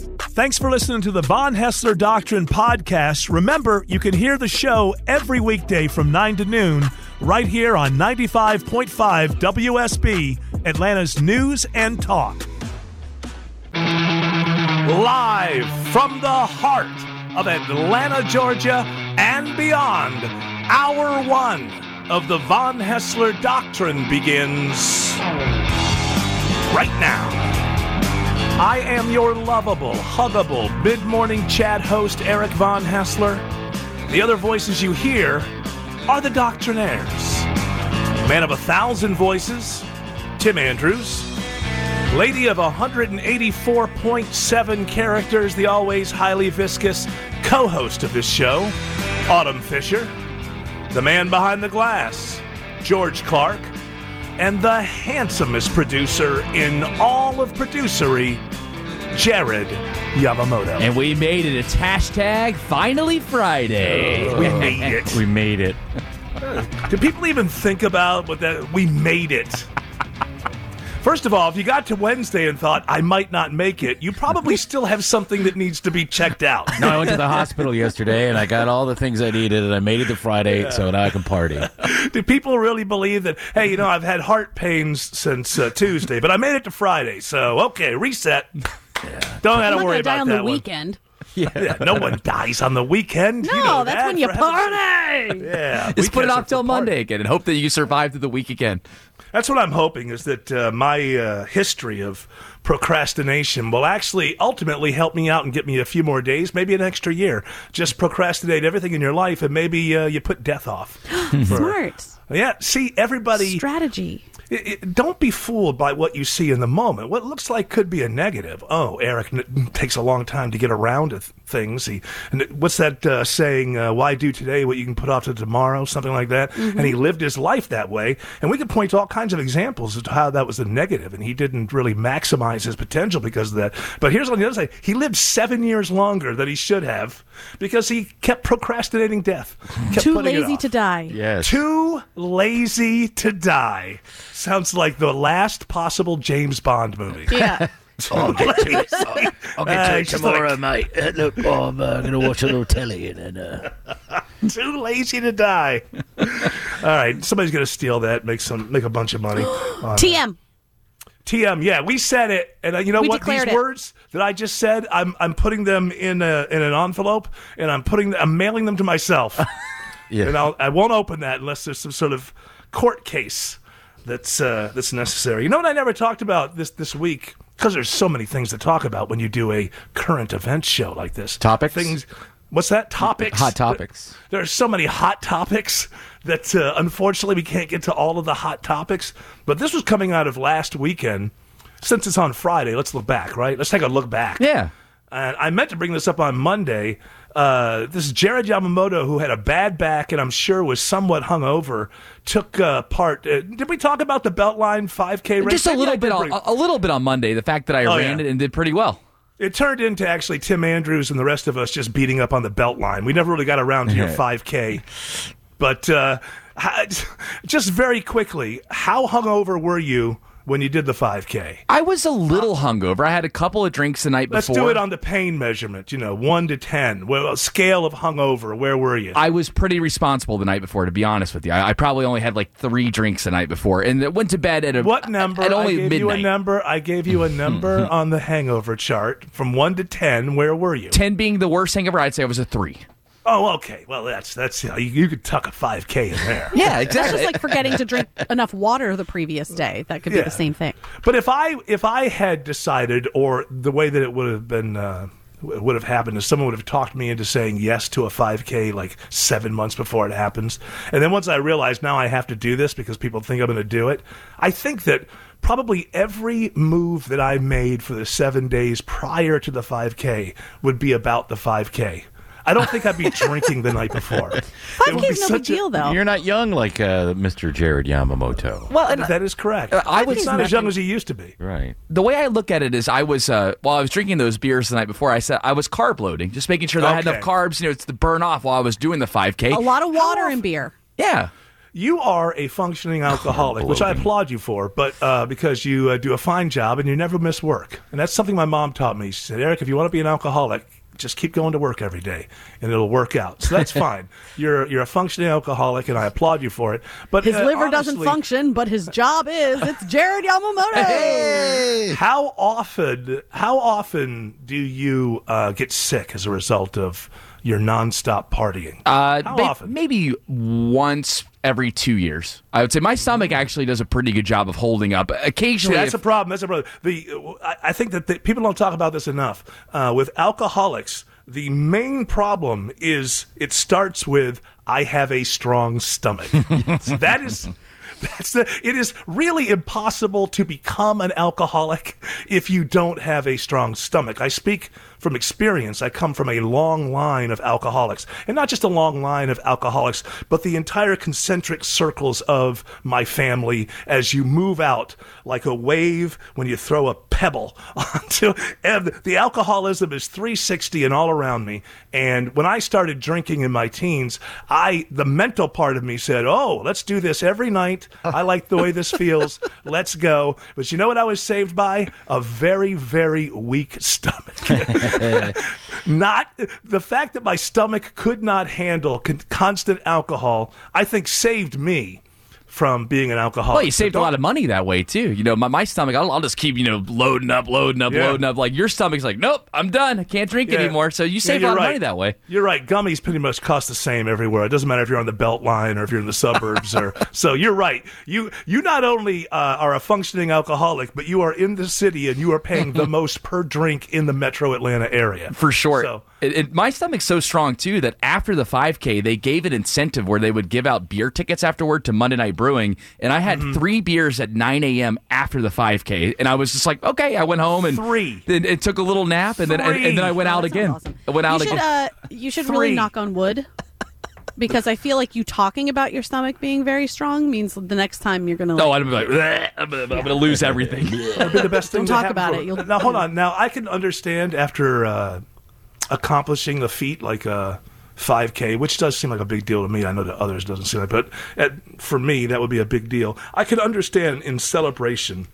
Thanks for listening to the Von Haessler Doctrine podcast. Remember, you can hear the show every weekday from 9 to noon right here on 95.5 WSB, Atlanta's News and Talk. Live from the heart of Atlanta, Georgia, and beyond, hour one of the Von Haessler Doctrine begins right now. I am your lovable, huggable, mid morning chat host, Eric Von Haessler. The other voices you hear are the Doctrinaires. Man of a thousand voices, Tim Andrews. Lady of 184.7 characters, the always highly viscous co host of this show, Autumn Fisher. The man behind the glass, George Clark. And the handsomest producer in all of producery, Jared Yamamoto. And we made it. It's hashtag finally Friday. we made it. We made it. Do people even think about what that? We made it. First of all, if you got to Wednesday and thought I might not make it, you probably still have something that needs to be checked out. No, I went to the hospital yesterday and I got all the things I needed and I made it to Friday so now I can party. Do people really believe that? Hey, you know, I've had heart pains since uh, Tuesday, but I made it to Friday, so okay, reset. Don't have I'm to worry gonna die about on that the one. weekend. Yeah, no one dies on the weekend. No, You know that's that, when you for party. sake. Yeah, Just put it off till. Monday again and hope that you survive through the week again. That's what I'm hoping is that uh, my uh, history of procrastination will actually ultimately help me out and get me a few more days, maybe an extra year. Just procrastinate everything in your life, and maybe uh, you put death off. For- Smart Yeah, see, everybody. strategy. It, it- don't be fooled by what you see in the moment. What looks like could be a negative. Oh, Eric n- takes a long time to get around to th- things. He, and what's that uh, saying? Uh, Why do today what you can put off to tomorrow? Something like that. And he lived his life that way. And we could point to all kinds of examples of how that was a negative, and he didn't really maximize his potential because of that. But here's on the other side: he lived seven years longer than he should have because he kept procrastinating death. Kept Too lazy to die. Yes. Too lazy to die. Sounds like the last possible James Bond movie. Yeah. I'll get to it. I'll get Uh, it tomorrow, mate. Uh, look, I'm uh, going to watch a little telly and then. Uh, Too lazy to die. All right, somebody's gonna steal that, make some, make a bunch of money. on that. TM. TM, yeah, we said it, and uh, you know We what? These it. words that I just said, I'm I'm putting them in a in an envelope, and I'm putting I'm mailing them to myself, Yeah. and I'll, I won't open that unless there's some sort of court case that's uh, that's necessary. You know what I never talked about this this week because there's so many things to talk about when you do a current event show like this. Topics? things. What's that? Topics. Hot topics. There are so many hot topics that uh, unfortunately we can't get to all of the hot topics. But this was coming out of last weekend. Since it's on Friday, let's look back, right? Let's take a look back. Yeah. And I meant to bring this up on Monday. Uh, this is Jared Yamamoto, who had a bad back and I'm sure was somewhat hungover, took uh, part. Uh, did we talk about the Beltline 5K race? Just a little bit on a, little bit on Monday. The fact that I Oh, ran yeah. it and did pretty well. It turned into actually Tim Andrews and the rest of us just beating up on the Beltline. We never really got around to your 5K. But uh, just very quickly, how hungover were you when you did the 5K? I was a little hungover. I had a couple of drinks the night before. Let's do it on the pain measurement, you know, 1 to 10. Well, a scale of hungover, where were you? I was pretty responsible the night before, to be honest with you. I, I probably only had like three drinks the night before, and went to bed at a what number? At only I gave midnight. you a number. I gave you a number on the hangover chart from 1 to 10. Where were you? Ten being the worst hangover, I'd say I was a three. Oh, okay. Well, that's that's you, know, you could tuck a 5K in there. Yeah, That's just like forgetting to drink enough water the previous day. That could be Yeah. the same thing. But if I if I had decided, or the way that it would have been uh, would have happened, is someone would have talked me into saying yes to a 5K like seven months before it happens, and then once I realized now I have to do this because people think I'm going to do it, I think that probably every move that I made for the seven days prior to the 5K would be about the 5K. I don't think I'd be drinking the night before. It would 5K be is no big such a- deal, though. You're not young like uh, Mr. Jared Yamamoto. Well, and That is correct. I was He's not as young as he used to be. Right. the way I look at it is, I was uh, while I was drinking those beers the night before, I said I was carb loading, just making sure that I had Okay. enough carbs, you know, to burn off while I was doing the 5K. A lot of water and beer. Yeah. you are a functioning alcoholic, which I applaud you for, but uh, because you uh, do a fine job and you never miss work, and that's something my mom taught me. She said, "Eric, if you want to be an alcoholic." Just keep going to work every day, and it'll work out. So that's fine. You're you're a functioning alcoholic, and I applaud you for it. But His uh, liver doesn't function, but his job is. It's Jared Yamamoto. How often? How often do you uh, get sick as a result of your nonstop partying? Uh, How may- often? Maybe once every two years. I would say my stomach actually does a pretty good job of holding up. See, Occasionally, that's a problem. That's a problem. The I, I think that the, people don't talk about this enough. Uh, with alcoholics, the main problem is it starts with "I have a strong stomach." that is. That's the, it is really impossible to become an alcoholic if you don't have a strong stomach. I speak from experience. I come from a long line of alcoholics, and not just a long line of alcoholics, but the entire concentric circles of my family as you move out like a wave when you throw a pebble onto and the alcoholism is 360 and all around me. And when i started drinking in my teens i the mental part of me said oh let's do this every night. I like the way this feels. Let's go. But you know what i was saved by? A very very weak stomach not the fact that my stomach could not handle con- constant alcohol i think saved me from being an alcoholic well, you saved a lot of money that way too. You know, my, my stomach, I'll, I'll just keep you know loading up, loading up, Yeah. loading up. Like your stomach's like, nope, I'm done. I can't drink Yeah. anymore. So you Yeah, save a you're lot of money that way. You're right. Gummies pretty much cost the same everywhere. It doesn't matter if you're on the belt line or if you're in the suburbs or so you're right. You you not only uh, are a functioning alcoholic, but you are in the city and you are paying the most per drink in the metro Atlanta area. For sure. So, It, it, my stomach's so strong too that after the 5K, they gave an incentive where they would give out beer tickets afterward to Monday Night Brewing, and I had Mm-hmm. three beers at 9 a.m. after the 5K, and I was just like, okay, I went home and Three. Then it took a little nap, and then and, and then I went out again. awesome. I went out you should, again. uh, you should really knock on wood because I feel like you talking about your stomach being very strong means the next time you're gonna. Like, oh, I'd be like, I'm gonna, I'm gonna lose everything. That'd be the best thing Don't to talk about for- it. You'll- now hold on. Now I can understand after uh, accomplishing a feat like uh, a 5K, which does seem like a big deal to me. I know to others doesn't seem like, but at, for me that would be a big deal. I could understand in celebration.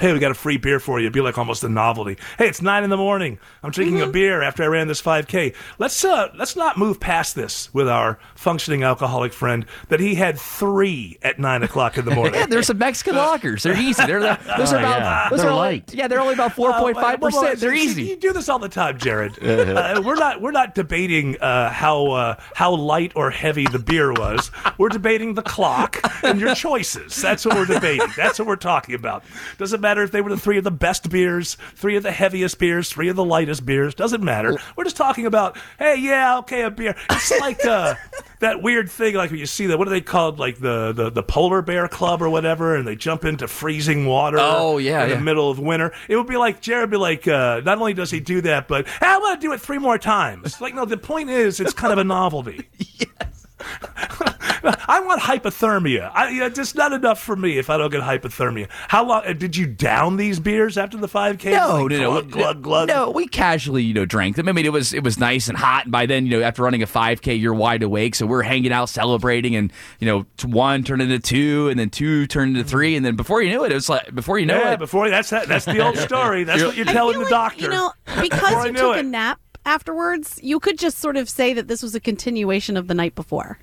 Hey, we got a free beer for you. It'd be like almost a novelty. Hey, it's nine in the morning. I'm drinking Mm-hmm. a beer after I ran this 5K. Let's uh, let's not move past this with our functioning alcoholic friend that he had three at nine o'clock in the morning. yeah, there's some Mexican lagers. They're easy. They're the, those are about yeah. those They're are only- light. yeah, they're only about four point five Uh, well, well, percent. They're see, easy. You do this all the time, Jared. uh, we're not we're not debating uh, how uh, how light or heavy the beer was. We're debating the clock and your choices. That's what we're debating. That's what we're talking about. Doesn't matter if they were the three of the best beers, three of the heaviest beers, three of the lightest beers. Doesn't matter. We're just talking about hey, yeah, okay, a beer. It's like uh, that weird thing, like when you see that. What are they called? Like the, the the polar bear club or whatever, and they jump into freezing water. Oh, yeah, in the middle of winter. It would be like Jared be like, uh, not only does he do that, but hey, I want to do it three more times. Like, no, the point is, it's kind of a novelty. yes. I want hypothermia. I, yeah, it's not enough for me if I don't get hypothermia. How long uh, did you down these beers after the five k? No, no, no, glug, glug, glug. no. We casually, you know, drank them. I mean, it was it was nice and hot, and by then, you know, after running a 5K, you're wide awake. So we're hanging out, celebrating, and you know, one turned into two, and then two turned into three, and then before you knew it, it was like before you know Yeah, it, before that's that, that's the old story. That's what you're I telling feel the like, doctor. You know, because you knew took it. a nap afterwards, you could just sort of say that this was a continuation of the night before.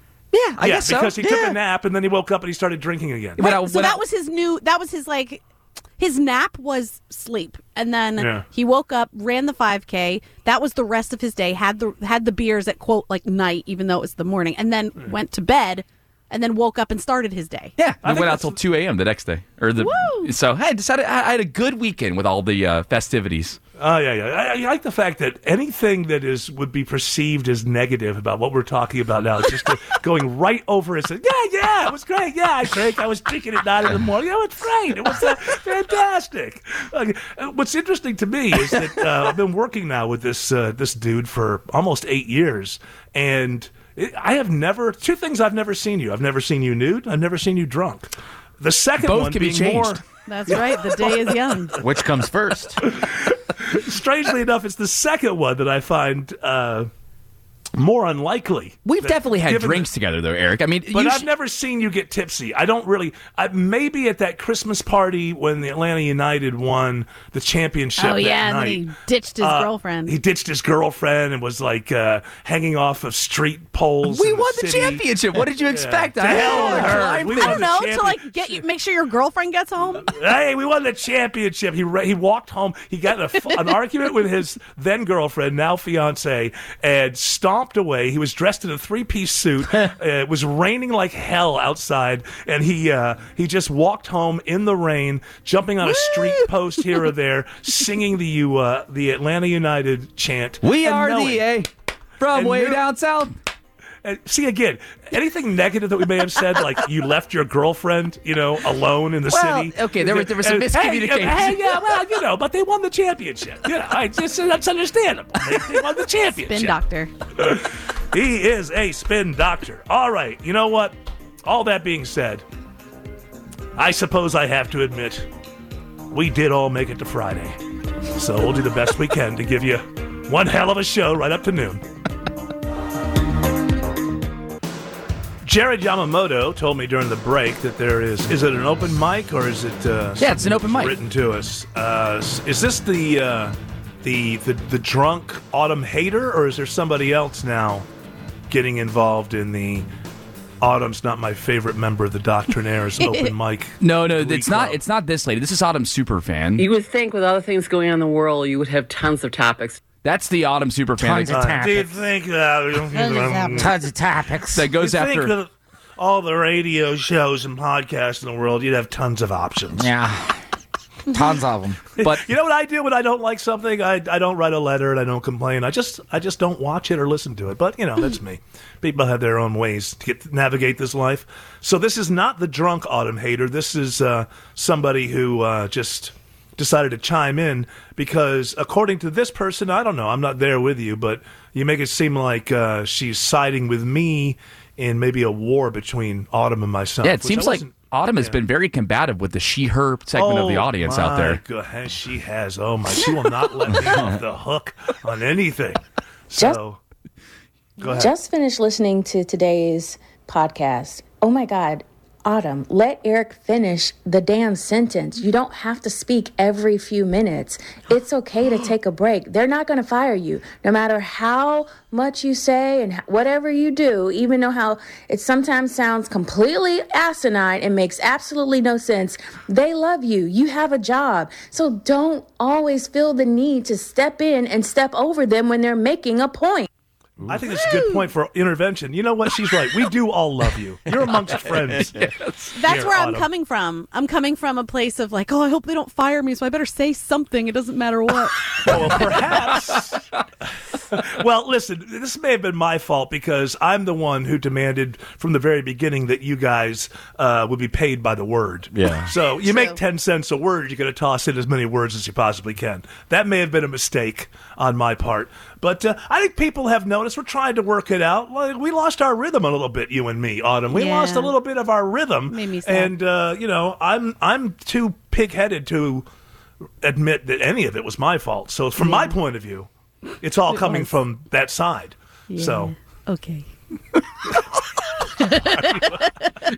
Yeah, I yeah, guess so. because he yeah. took a nap and then he woke up and he started drinking again. When I- so that I- was his new. That was his like. His nap was sleep, and then Yeah. he woke up, ran the 5K. That was the rest of his day. Had the had the beers at quote like night, even though it was the morning, and then went to bed, and then woke up and started his day. Yeah, I went out till two a.m. the next day, or the Woo! so I decided I I had a good weekend with all the uh, festivities. Oh yeah, yeah. I, I like the fact that anything that is would be perceived as negative about what we're talking about now is just going right over and saying, "Yeah, yeah, it was great. Yeah, I drank. I was drinking at nine in the morning. Yeah, it's great. It was uh, fantastic." Like, uh, what's interesting to me is that uh, I've been working now with this uh, this dude for almost eight years, and it, I have never two things I've never seen you. I've never seen you nude. I've never seen you drunk. The second Both one can be being more. changed. That's right. The day is young. Which comes first? strangely enough, it's the second one that I find uh, more unlikely. We've that- definitely had drinks the- together, though, Eric. I mean, But you I've sh- never seen you get tipsy. I don't really. I, maybe at that Christmas party when the Atlanta United won the championship. Oh that yeah, and night, he ditched his uh, girlfriend. He ditched his girlfriend and was like uh, hanging off of street poles. we in won the city. championship. What did you expect? To I hell with her. climbed We the- I don't know to like get you, make sure your girlfriend gets home. Hey, we won the championship. He ra- he walked home. He got in a f an argument with his then girlfriend, now fiance, and stomped away. He was dressed in a three piece suit. uh, it was raining like hell outside, and he uh, he just walked home in the rain, jumping on a street post here or there, singing the uh, the Atlanta United chant. We and are knowing- the A from And way knew- down south. And see again, anything negative that we may have said, like you left your girlfriend, you know, alone in the Well, city. okay, there was- there was some And, hey, miscommunication. Hey, yeah, well, you know, but they won the championship. You know, I just that's understandable. They, they won the championship. Spin doctor. He is a spin doctor. All right, you know what? All that being said, I suppose I have to admit, we did all make it to Friday. So we'll do the best we can to give you one hell of a show right up to noon. Jared Yamamoto told me during the break that there is. Is it an open mic or is it? Uh, Yeah, it's an open mic. written to us. Uh, is this the uh, the the the drunk autumn hater, or is there somebody else now getting involved in the autumn's not my favorite member of the Doctrinaires open mic? No, no, Glee it's not. It's not this lady. This is Autumn super fan. You would think with all the things going on in the world, you would have tons of topics. That's the Autumn super fan Tons that, of do you topics. think uh, Tons of topics. that goes you think after. all the radio shows and podcasts in the world, you'd have tons of options. Yeah. Tons of them. But You know what I do when I don't like something? I, I don't write a letter and I don't complain. I just I just don't watch it or listen to it. But you know that's me. People have their own ways to get navigate this life. So this is not the drunk autumn hater. This is uh, somebody who uh, just decided to chime in because according to this person, I don't know. I'm not there with you, but you make it seem like uh, she's siding with me in maybe a war between Autumn and myself. yeah, it seems like Autumn has yeah. been very combative with the she/her segment of the Oh, audience out my there. God, she has. Oh my! She will not let me off the hook on anything. So, go ahead. Just finished listening to today's podcast. Oh my God, Autumn, let Eric finish the damn sentence. You don't have to speak every few minutes. It's okay to take a break. They're not going to fire you, no matter how much you say and whatever you do, even though how it sometimes sounds completely asinine and makes absolutely no sense. They love you. You have a job. So don't always feel the need to step in and step over them when they're making a point. I think that's a good point for intervention. You know what? She's right. We do all love you. You're amongst friends. That's Here, where I'm Autumn. coming from. I'm coming from a place of like, oh, I hope they don't fire me, so I better say something. It doesn't matter what. well, perhaps. well, listen, this may have been my fault because I'm the one who demanded from the very beginning that you guys uh, would be paid by the word. Yeah. So you make 10 cents a word, you're going to toss in as many words as you possibly can. That may have been a mistake on my part. But uh, I think people have noticed we're trying to work it out. Like, We lost our rhythm a little bit, you and me, Autumn. We Yeah. lost a little bit of our rhythm. Made me sad. And, uh, you know, I'm, I'm too pig headed to admit that any of it was my fault. So from my point of view, it's all coming was. from that side. So okay.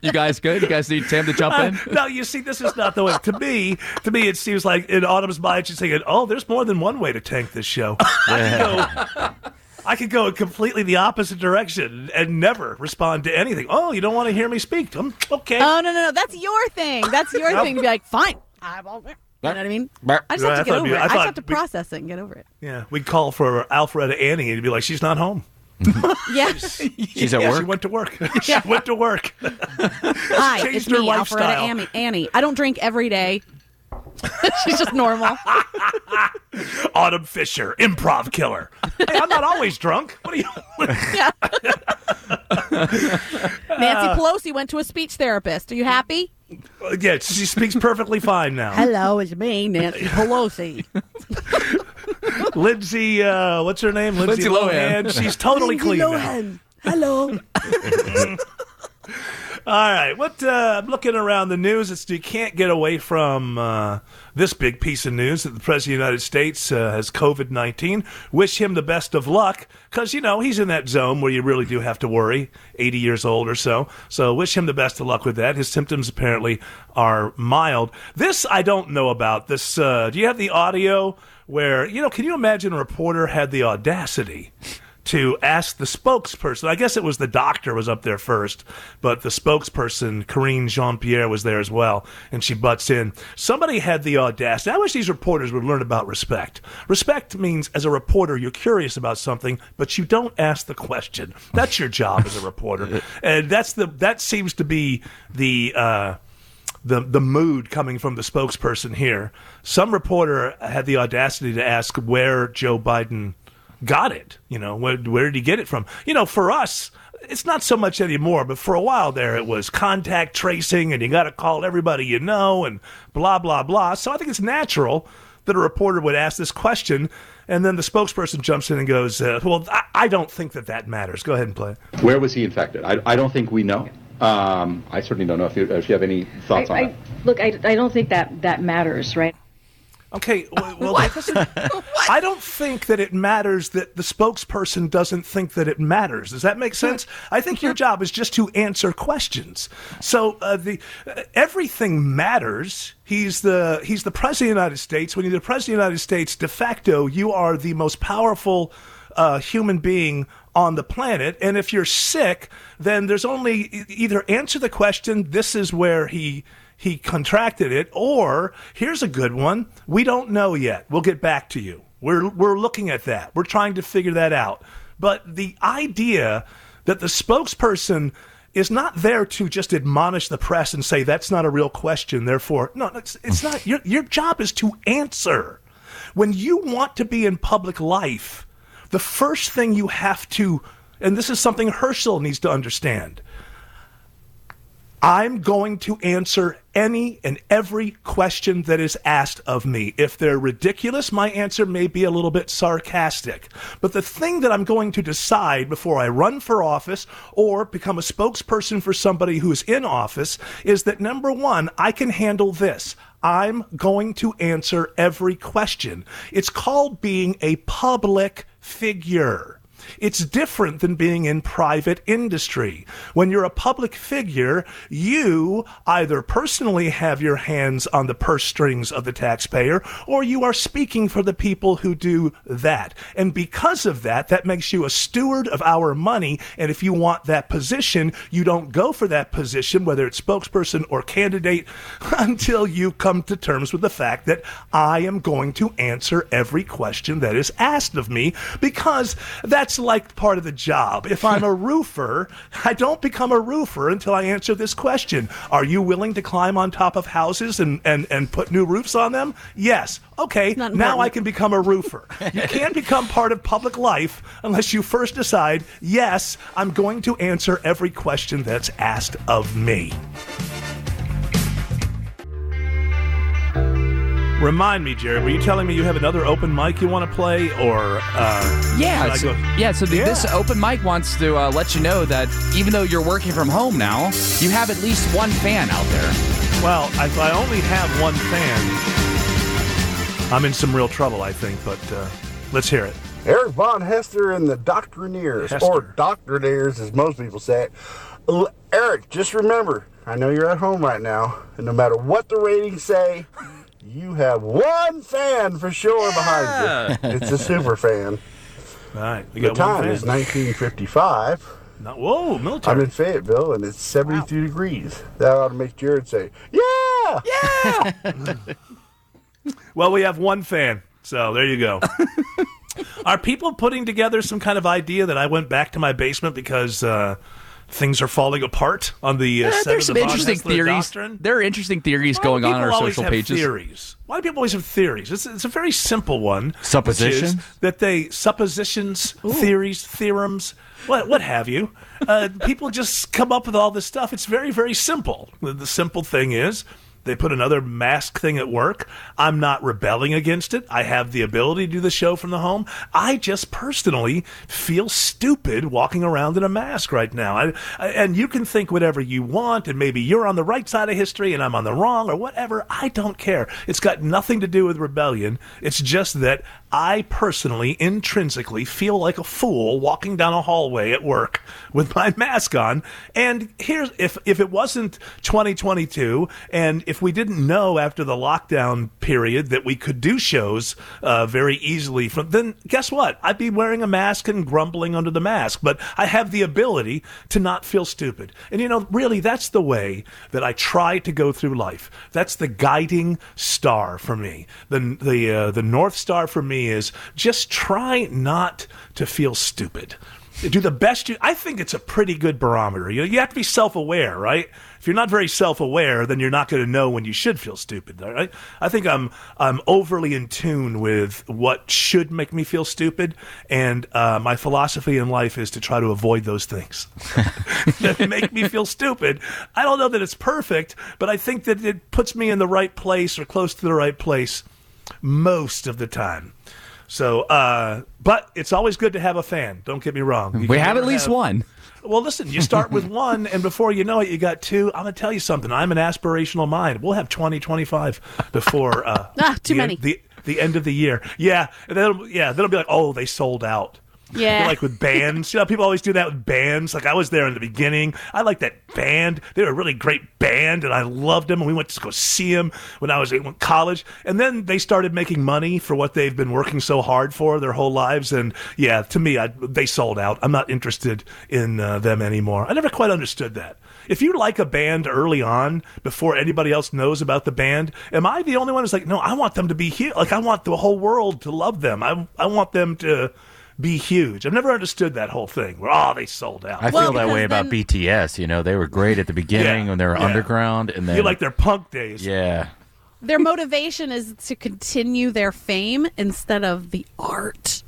You guys good? You guys need Tim to jump in? no, you see, this is not the way. To me, to me, it seems like in Autumn's mind, she's thinking, "Oh, there's more than one way to tank this show. I could go, I could go in completely the opposite direction and never respond to anything. Oh, you don't want to hear me speak? Um, okay. Oh no, no, no. That's your thing. That's your thing to be like, fine. I won't. You know what I mean? I just have to get over it. I I, just have to process it and get over it. yeah, we'd call for Alfreda Annie, and you'd be like, "She's not home. Mm-hmm. Yeah. She's at Yeah, work. She went to work. she went to work. Hi, Changed it's her me, Alfreda lifestyle. Annie. Annie. I don't drink every day. She's just normal. Autumn Fisher, improv killer. Hey, I'm not always drunk. What are you? Yeah. Nancy Pelosi went to a speech therapist. Are you happy? Uh, yeah, she speaks perfectly fine now. Hello, it's me, Nancy Pelosi. Lindsay, uh, what's her name? Lindsay, Lindsay Lohan. She's totally clean now. Hello. All right, what uh, I'm looking around the news. It's you can't get away from uh, this big piece of news that the president of the United States uh, has COVID nineteen. Wish him the best of luck because you know he's in that zone where you really do have to worry. Eighty years old or so, so wish him the best of luck with that. His symptoms apparently are mild. This I don't know about. This uh, do you have the audio where you know? Can you imagine a reporter had the audacity? to ask the spokesperson. I guess it was the doctor was up there first, but the spokesperson, Karine Jean Pierre, was there as well, and she butts in. Somebody had the audacity. I wish these reporters would learn about respect. Respect means, as a reporter, you're curious about something, but you don't ask the question. That's your job as a reporter, and that's the that seems to be the. Uh, the the mood coming from the spokesperson here. Some reporter had the audacity to ask where Joe Biden got it. You know, where, where did he get it from? You know, for us, it's not so much anymore, but for a while there, it was contact tracing, and you got to call everybody you know, and blah blah blah. So I think it's natural that a reporter would ask this question, and then the spokesperson jumps in and goes, uh, "Well, I, I don't think that that matters." Go ahead and play. it. Where was he infected? I, I don't think we know. Um, I certainly don't know if you, if you have any thoughts on I, that. look, I, I don't think that that matters, right? Okay, well, well that doesn't, I don't think that it matters that the spokesperson doesn't think that it matters. Does that make sense? I think your job is just to answer questions. So uh, the uh, everything matters. He's the he's the president of the United States. When you're the president of the United States, de facto, you are the most powerful uh, human being on the planet. And if you're sick, then there's only either answer the question. This is where he he contracted it, or here's a good one. We don't know yet. We'll get back to you. We're we're looking at that. We're trying to figure that out. But the idea that the spokesperson is not there to just admonish the press and say that's not a real question. Therefore, no, it's, it's not. Your your job is to answer. When you want to be in public life, the first thing you have to, and this is something Herschel needs to understand. I'm going to answer any and every question that is asked of me. If they're ridiculous, my answer may be a little bit sarcastic. But the thing that I'm going to decide before I run for office or become a spokesperson for somebody who's in office is that number one, I can handle this. I'm going to answer every question. It's called being a public figure. It's different than being in private industry. When you're a public figure, you either personally have your hands on the purse strings of the taxpayer or you are speaking for the people who do that. And because of that, that makes you a steward of our money. And if you want that position, you don't go for that position, whether it's spokesperson or candidate, until you come to terms with the fact that I am going to answer every question that is asked of me because that's like part of the job. If I'm a roofer, I don't become a roofer until I answer this question. Are you willing to climb on top of houses and, and, and put new roofs on them? Yes. Okay, now. I can become a roofer. You can't become part of public life unless you first decide, yes, I'm going to answer every question that's asked of me. Remind me, Jared, were you telling me you have another open mic you want to play, or uh, Yeah, should I so, go- yeah. So th- this open mic wants to uh, let you know that even though you're working from home now, you have at least one fan out there. Well, if I only have one fan, I'm in some real trouble, I think. But uh, let's hear it. Eric Von Hester and the Doctrineers, Hester. or Doctrinaires as most people say it. L- Eric, just remember, I know you're at home right now, and no matter what the ratings say, you have one fan for sure behind you. It's a super fan. All right, we The got time fan. is 1955. Not- whoa, military. I'm in Fayetteville, and it's 72 degrees. That ought to make Jared say, "Yeah, yeah." Well, we have one fan, so there you go. are people putting together some kind of idea that I went back to my basement because uh, things are falling apart on the uh, set there's of some the interesting theories. Doctrine? There are interesting theories Why going on on our social have pages. Theories. Why do people always have theories? It's, it's a very simple one. which Suppositions? that they suppositions, theories, theorems, what what have you. Uh, people just come up with all this stuff. It's very very simple. The, the simple thing is They put another mask thing at work. I'm not rebelling against it. I have the ability to do the show from the home. I just personally feel stupid walking around in a mask right now. I, I, and you can think whatever you want, and maybe you're on the right side of history and I'm on the wrong, or whatever. I don't care. It's got nothing to do with rebellion. It's just that I personally, intrinsically, feel like a fool walking down a hallway at work with my mask on. And here's if if it wasn't 2022, and if we didn't know after the lockdown period that we could do shows uh, very easily, from then guess what? I'd be wearing a mask and grumbling under the mask. But I have the ability to not feel stupid. And you know, really, that's the way that I try to go through life. That's the guiding star for me. The the uh, the north star for me is just try not to feel stupid. Do the best you. I think it's a pretty good barometer. You you have to be self aware, right? If you're not very self aware, then you're not going to know when you should feel stupid. Right? I think I'm I'm overly in tune with what should make me feel stupid, and uh, my philosophy in life is to try to avoid those things that make me feel stupid. I don't know that it's perfect, but I think that it puts me in the right place or close to the right place most of the time. So, uh, but it's always good to have a fan. Don't get me wrong. You We have at never least one. Well, listen, you start with one, and before you know it, you got two. I'm going to tell you something. I'm an aspirational mind. We'll have 20, 25 before uh, Ah, too the many. The, the end of the year. Yeah. And then, it'll- yeah, then it'll be like, oh, they sold out. Yeah. Like with bands. You know, people always do that with bands. Like I was there in the beginning. I like that band. They were a really great band and I loved them and we went to go see them when I was in college. And then they started making money for what they've been working so hard for their whole lives. And yeah, to me, I, they sold out. I'm not interested in uh, them anymore. I never quite understood that. If you like a band early on, before anybody else knows about the band, am I the only one who's like, no, I want them to be here. Like I want the whole world to love them. I I want them to be huge. I've never understood that whole thing. Where oh, they sold out. I Well, feel that because way about then- BTS. You know, they were great at the beginning Yeah, when they were yeah. underground, and then you like their punk days. yeah, Their motivation is to continue their fame instead of the art.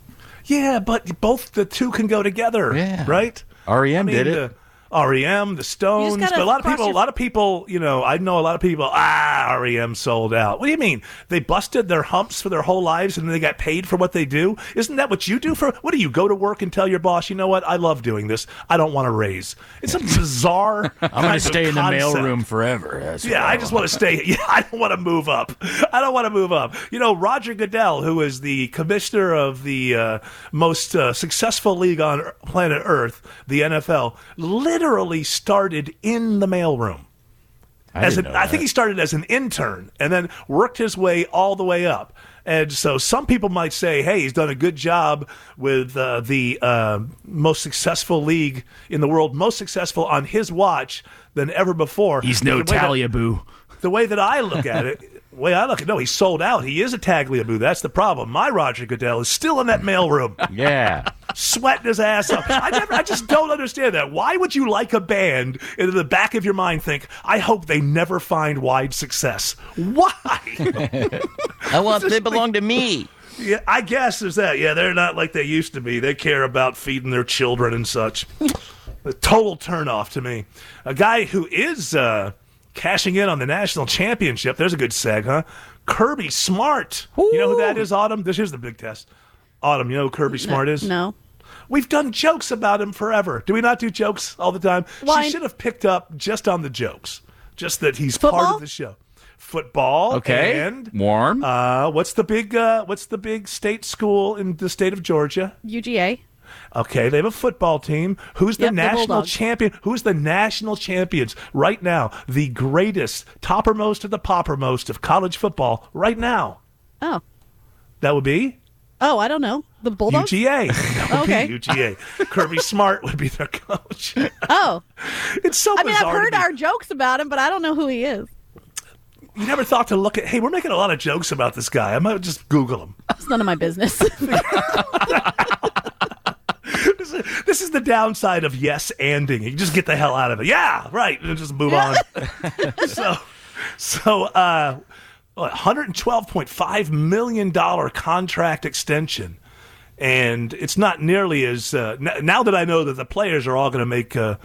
Yeah, but both the two can go together. Yeah. Right? REM I mean, did it. the REM, the Stones, but a lot of people, your- a lot of people, you know, I know a lot of people. Ah, REM sold out. What do you mean? They busted their humps for their whole lives and they got paid for what they do. Isn't that what you do for? What do you go to work and tell your boss? You know what? I love doing this. I don't want to raise. It's a bizarre. I'm going to stay in the mailroom forever. That's Yeah, what I just want to stay. Yeah, I don't want to move up. I don't want to move up. You know, Roger Goodell, who is the commissioner of the uh, most uh, successful league on planet Earth, the NFL, literally started in the mailroom. I, As an, I think he started as an intern and then worked his way all the way up. And so some people might say, hey, he's done a good job with uh, the uh, most successful league in the world, most successful on his watch than ever before. He's no The Tagliabue. the way that I look at it, way I look at it, no, he's sold out. He is a Tagliabue. That's the problem. My Roger Goodell is still in that mailroom, Yeah, sweating his ass up. I never, I just don't understand that. Why would you like a band and in the back of your mind think, I hope they never find wide success? Why? I want. They belong to me. yeah, I guess there's that. Yeah, they're not like they used to be. They care about feeding their children and such. a total turnoff to me. A guy who is uh, cashing in on the national championship. There's a good seg, huh? Kirby Smart. You know who that is, Autumn? This here's the big test. Autumn, you know who Kirby Smart is? No. We've done jokes about him forever. Do we not do jokes all the time? Why- She should have picked up just on the jokes. Just that he's part of the show. Football. Okay. And Warm. uh, what's the big uh, what's the big state school in the state of Georgia? UGA. Okay, they have a football team. Who's the Yep, national Bulldogs. champion? Who's the national champions right now? The greatest, toppermost of the poppermost of college football right now. Oh. That would be Oh, I don't know. The Bulldogs? UGA. Okay. UGA. Kirby Smart would be their coach. Oh. It's so I mean, I've heard our jokes about him, but I don't know who he is. You never thought to look at. Hey, we're making a lot of jokes about this guy. I might just Google him. It's none of my business. this, is, this is the downside of yes anding. You just get the hell out of it. Yeah, right, and just move on. so, so uh, 112.5 million dollar contract extension, and it's not nearly as uh, n- now that I know that the players are all going to make. Uh,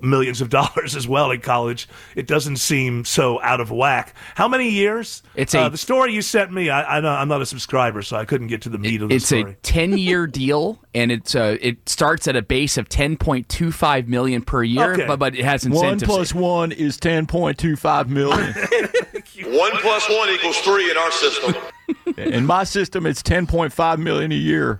millions of dollars as well in college. It doesn't seem so out of whack. How many years? It's uh, a- the story you sent me. I, I, I'm not a subscriber, so I couldn't get to the meat of the It's story. a 10 year deal, and it's uh, it starts at a base of 10.25 million per year, Okay. but, but it has One incentives. plus one is ten point two five million. One plus one equals three in our system. In my system, it's ten point five million a year.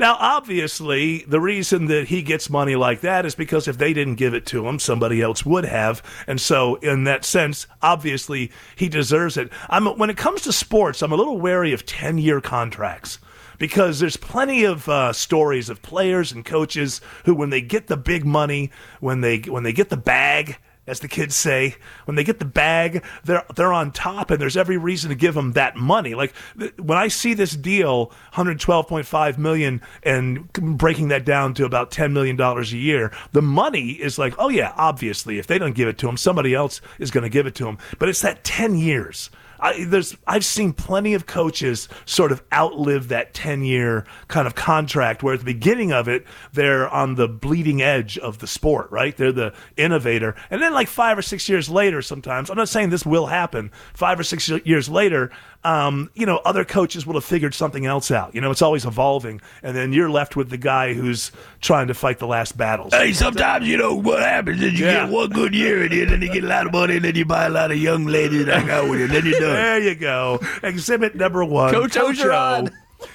Now, obviously, the reason that he gets money like that is because if they didn't give it to him, somebody else would have. And so, in that sense, obviously, he deserves it. I'm, when it comes to sports, I'm a little wary of 10 year contracts because there's plenty of uh, stories of players and coaches who, when they get the big money, when they when they get the bag, as the kids say, when they get the bag, they're they're on top, and there's every reason to give them that money. Like when I see this deal, 112.5 million, and breaking that down to about 10 million dollars a year, the money is like, oh yeah, obviously, if they don't give it to him, somebody else is going to give it to him. But it's that 10 years. I, there's I've seen plenty of coaches sort of outlive that 10 year kind of contract where at the beginning of it they're on the bleeding edge of the sport, right? They're the innovator. And then like 5 or 6 years later sometimes, I'm not saying this will happen, 5 or 6 years later, um, you know, other coaches will have figured something else out. You know, it's always evolving and then you're left with the guy who's trying to fight the last battles. Hey, sometimes you know what happens is you Yeah. get one good year and then you get a lot of money and then you buy a lot of young ladies that hang out with you and then you're done. There you go. Exhibit number 1. Coach Orgeron.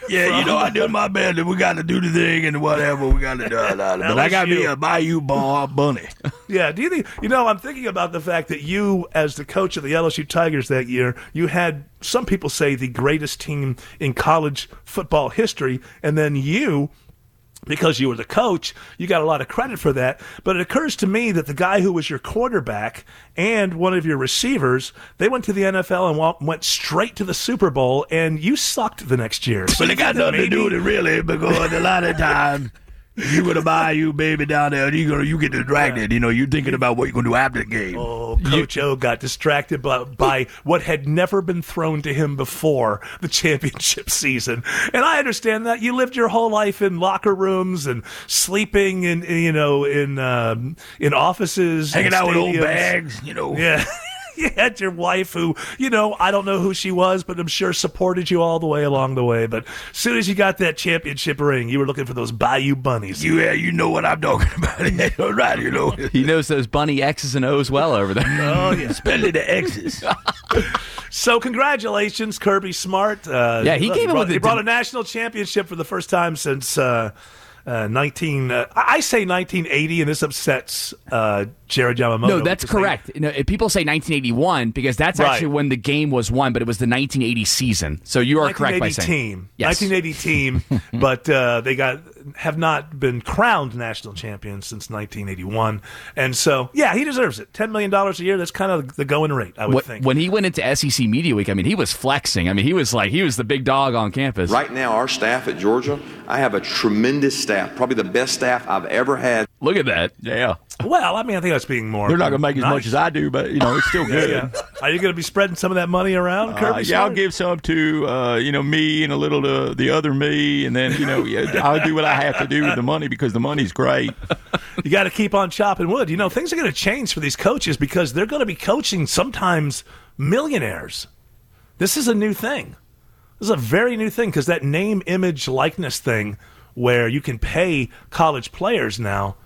Yeah, you know I did my best and we got to do the thing and whatever we got to do. But I got me a Bayou Bar bunny. Yeah, do you think you know? I'm thinking about the fact that you, as the coach of the LSU Tigers that year, you had some people say the greatest team in college football history, and then you. Because you were the coach, you got a lot of credit for that. But it occurs to me that the guy who was your quarterback and one of your receivers, they went to the NFL and went straight to the Super Bowl, and you sucked the next year. So But it got nothing to do with it really because a lot of times you gonna buy you baby down there and you gonna you get distracted. You know, you thinking about what you're gonna do after the game. Oh, Coach O got distracted by, by what had never been thrown to him before the championship season. And I understand that you lived your whole life in locker rooms and sleeping in, you know, in um, in offices, Hanging out with old bags, you know. Yeah. You had your wife who, you know, I don't know who she was, but I'm sure supported you all the way along the way. But as soon as you got that championship ring, you were looking for those Bayou bunnies. You yeah, you know what I'm talking about. All right, you know. He knows those bunny X's and O's well over there. Oh, yeah. Especially the X's. So congratulations, Kirby Smart. Uh, Yeah, he look, came in brought, with he brought a national championship for the first time since uh, uh, 19. Uh, I say 1980, and this upsets uh, Jared Yamamoto. No, that's correct. You know, people say 1981 because that's Right. actually when the game was won, but it was the 1980 season. So you are correct by 1980 saying team, Yes. 1980 team, but uh, they got have not been crowned national champions since 1981, and so yeah, he deserves it. Ten million dollars a year. That's kind of the going rate, I would What- think. when he went into SEC Media Week, I mean, he was flexing. I mean, he was like he was the big dog on campus. Right now, our staff at Georgia, I have a tremendous staff, probably the best staff I've ever had. Look at that. Yeah, well, I mean, I think that's being more. they're not gonna make as nice. much as I do, but you know it's still good. Yeah. Are you going to be spreading some of that money around, Kirby? Uh, yeah, I'll give some to uh, you know me and a little to the other me, and then you know yeah, I'll do what I have to do with the money because the money's great. You got to keep on chopping wood. You know, things are going to change for these coaches because they're going to be coaching sometimes millionaires. This is a new thing. This is a very new thing because that name, image, likeness thing, where you can pay college players now,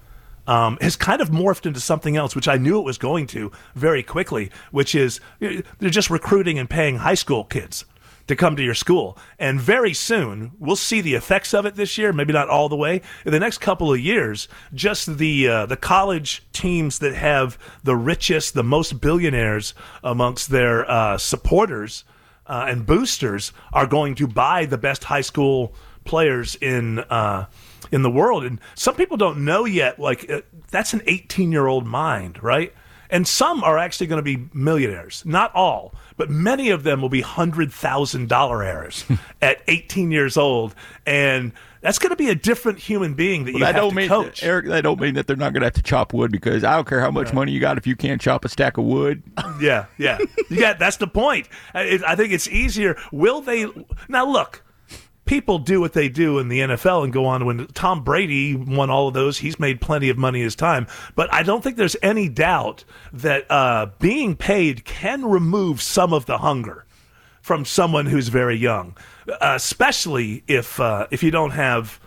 um, has kind of morphed into something else, which I knew it was going to very quickly. Which is eh, they're just recruiting and paying high school kids to come to your school. And very soon, we'll see the effects of it this year, maybe not all the way. In the next couple of years, just the uh, the college teams that have the richest, the most billionaires amongst their uh, supporters uh, and boosters are going to buy the best high school players in uh, in the world. And some people don't know yet, like uh, that's an 18 year old mind, right? And some are actually going to be millionaires. Not all, but many of them will be hundred thousand dollar heirs at 18 years old, and that's going to be a different human being that But you that have don't to mean coach. Eric. That don't mean that they're not going to have to chop wood because I don't care how much money you got if you can't chop a stack of wood. Yeah, yeah, yeah. That's the point. I, I think it's easier. Will they now look? People do what they do in the NFL and go on. When Tom Brady won all of those, he's made plenty of money his time. But I don't think there's any doubt that uh, being paid can remove some of the hunger from someone who's very young, uh, especially if uh, if you don't have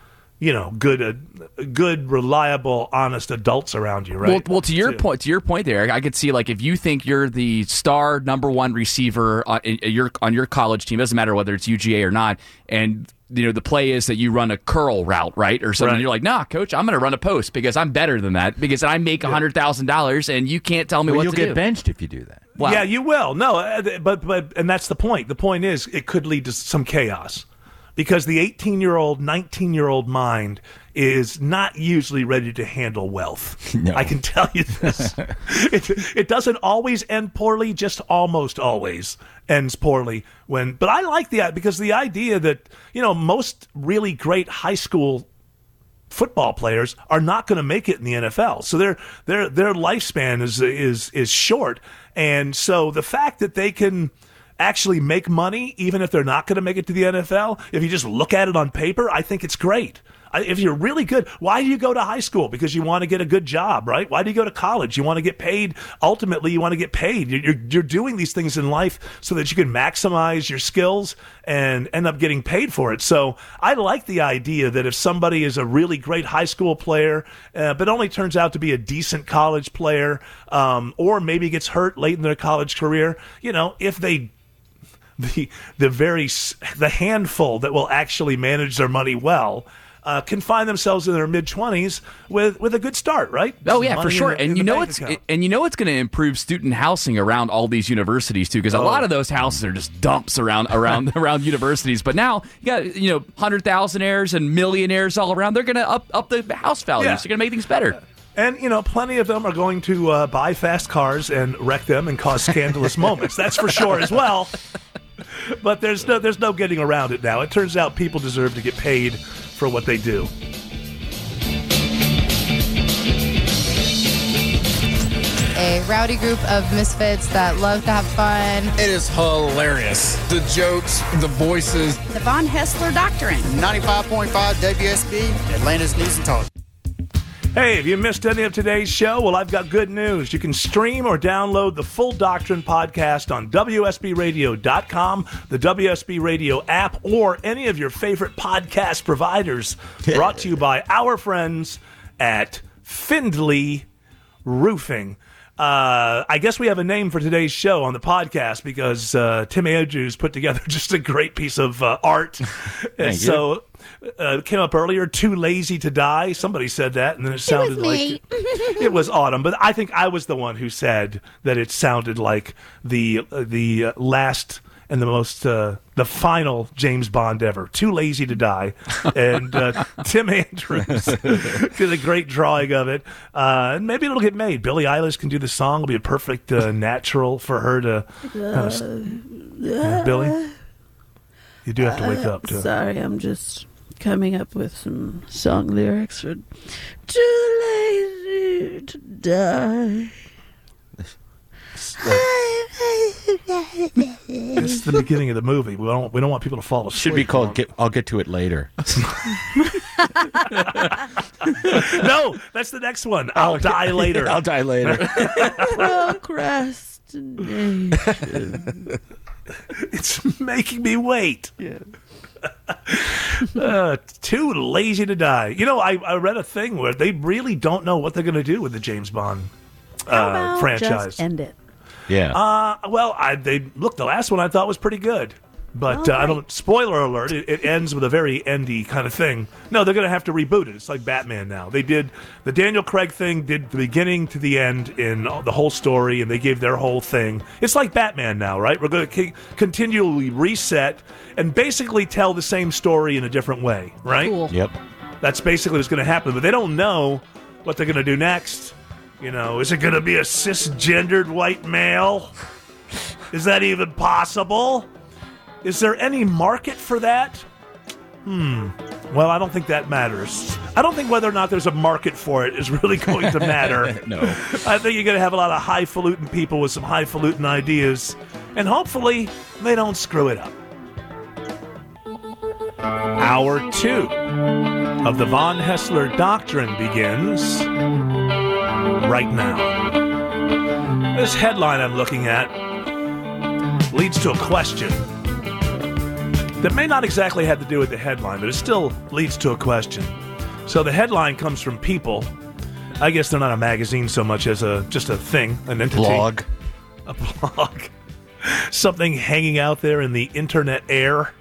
you know good uh, good reliable honest adults around you right Well, well, to your point, to your point there, I could see like if you think you're the star number one receiver on in- in your on your college team, doesn't matter whether it's UGA or not, and you know the play is that you run a curl route, right, or something. Right. You're like, nah, coach, I'm going to run a post because I'm better than that because I make a hundred thousand dollars and you can't tell me Well, what you'll to get do. benched if you do that. Wow. Yeah, you will. No, uh, but but and that's the point. The point is it could lead to some chaos because the 18-year-old, 19-year-old mind is not usually ready to handle wealth. I can tell you this. it, it doesn't always end poorly, just almost always ends poorly when but I like the because the idea that, you know, most really great high school football players are not going to make it in the NFL. So their their their lifespan is is is short, and so the fact that they can actually make money even if they're not going to make it to the NFL, if you just look at it on paper, I think it's great. If you're really good, why do you go to high school? Because you want to get a good job, right? Why do you go to college? You want to get paid. Ultimately, you want to get paid. You're, you're, you're doing these things in life so that you can maximize your skills and end up getting paid for it. So I like the idea that if somebody is a really great high school player, uh, but only turns out to be a decent college player, um, or maybe gets hurt late in their college career, you know, if they the the very the handful that will actually manage their money well uh, can find themselves in their mid twenties with with a good start, right? Oh yeah, Money for sure. the- and you know it's account. and you know it's going to improve student housing around all these universities too, because a Oh. lot of those houses are just dumps around around around universities. But now you got you know hundred thousandaires and millionaires all around. They're going to up up the house values. Yeah. They're going to make things better. And you know, plenty of them are going to uh, buy fast cars and wreck them and cause scandalous moments. That's for sure as well. But there's no there's no getting around it now. It turns out people deserve to get paid for what they do. a rowdy group of misfits that love to have fun. It is hilarious. The jokes, the voices. The Von Haessler Doctrine. 95.5 WSB, Atlanta's News and Talk. Hey, if you missed any of today's show, well, I've got good news. You can stream or download the full Doctrine podcast on WSBRadio.com, the WSB Radio app, or any of your favorite podcast providers. Brought to you by our friends at Findlay Roofing. Uh, I guess we have a name for today's show on the podcast because uh, Tim Andrews put together just a great piece of uh, art. and Thank you. so uh, came up earlier. Too lazy to die. Somebody said that, and then it sounded like it was autumn. But I think I was the one who said that it sounded like the uh, the uh, last and the most uh, the final James Bond ever. Too lazy to die, and uh, Tim Andrews did a great drawing of it. Uh, and maybe it'll get made. Billie Eilish can do the song. It'll be a perfect uh, natural for her to. uh, s- Yeah, Billy, you do have to wake up. To, Sorry, I'm just coming up with some song lyrics for Too Lazy to Die. This is the beginning of the movie. We don't we don't want people to fall asleep. Should be called. Get, I'll get to it later. no, that's the next one. Oh, I'll die later. I'll die later. Procrastination. it's making me wait. uh, too lazy to die. You know, I, I read a thing where they really don't know what they're going to do with the James Bond How uh, about franchise. Just end it. Yeah. Uh, well, I, they look. The last one I thought was pretty good, but uh, I don't. Spoiler alert! It, it ends with a very endy kind of thing. No, they're going to have to reboot it. It's like Batman now. They did the Daniel Craig thing, did the beginning to the end in the whole story, and they gave their whole thing. It's like Batman now, right? We're going to continually reset and basically tell the same story in a different way, right? Cool. Yep. That's basically what's going to happen, but they don't know what they're going to do next. You know, is it going to be a cisgendered white male? Is that even possible? Is there any market for that? Hmm. Well, I don't think that matters. I don't think whether or not there's a market for it is really going to matter. No. I think you're going to have a lot of highfalutin people with some highfalutin ideas, and hopefully they don't screw it up. Hour two of the Von Haessler Doctrine begins right now. This headline I'm looking at leads to a question that may not exactly have to do with the headline, but it still leads to a question. So the headline comes from People. I guess they're not a magazine so much as a just a thing, an entity. Blog. A blog. Something hanging out there in the internet air.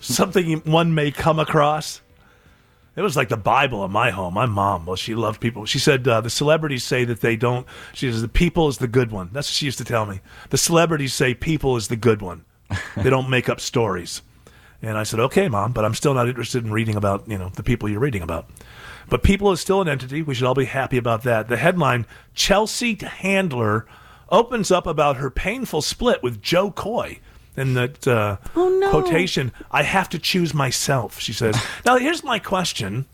Something one may come across. It was like the Bible in my home. My mom, well, she loved people. She said uh, the celebrities say that they don't. She says the people is the good one. That's what she used to tell me. The celebrities say people is the good one. they don't make up stories. And I said, okay, mom, but I'm still not interested in reading about you know the people you're reading about. But people is still an entity. We should all be happy about that. The headline: Chelsea Handler opens up about her painful split with Jo Koy. And that uh, quotation, I have to choose myself, she says. now, here's my question.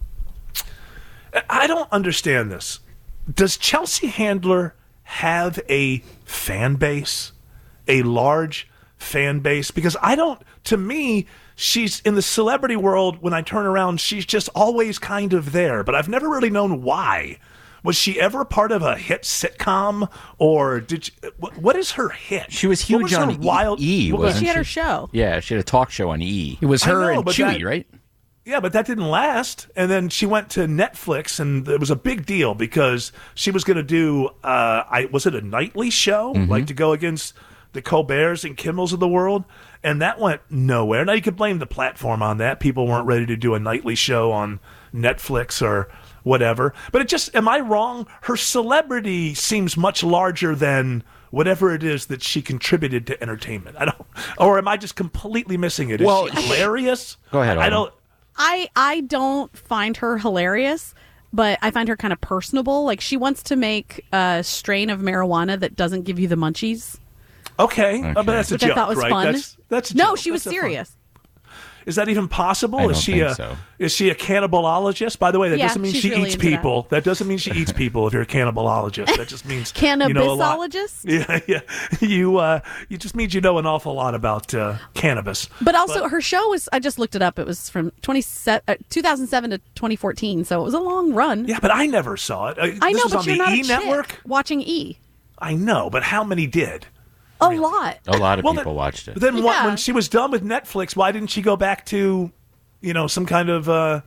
I don't understand this. Does Chelsea Handler have a fan base? A large fan base? Because I don't, to me, she's in the celebrity world. When I turn around, she's just always kind of there, but I've never really known why. Was she ever part of a hit sitcom, or did she, what, what is her hit? She was What huge was her on wild. E. what was- wasn't She had her show. Yeah, she had a talk show on E. It was her know, and but Chewy, that- right? Yeah, but that didn't last. And then she went to Netflix, and it was a big deal because she was going to do. Uh, I was it a nightly show, Mm-hmm. like to go against the Colbert's and Kimmels of the world, and that went nowhere. Now you could blame the platform on that. People weren't ready to do a nightly show on Netflix or whatever. But it just, am I wrong? Her celebrity seems much larger than whatever it is that she contributed to entertainment. I don't, or am I just completely missing it? Is Well, she hilarious? Go ahead, I don't. I I don't find her hilarious, but I find her kind of personable. Like she wants to make a strain of marijuana that doesn't give you the munchies, Okay, Uh, but that's a which joke, I thought was right? fun. That's that's no, joke. she was That's fun- serious. Is that even possible? I is don't she think a so. is she a cannibalologist? By the way, that Yeah, doesn't mean she really eats into that. people. That. doesn't mean she eats people. If you're a cannibalologist, that just means you know a lot. Cannabisologist? Yeah, yeah. You uh, you just means you know an awful lot about uh, cannabis. But also, her show was, I just looked it up. It was from 20, uh, 2007 to 2014, so it was a long run. Yeah, but I never saw it. Uh, I this know, was but on you're the not E a chick network. watching E. I know, but how many did? A lot. A lot of Well, people then- watched it. Then what, when she was done with Netflix, why didn't she go back to, you know, some kind of uh,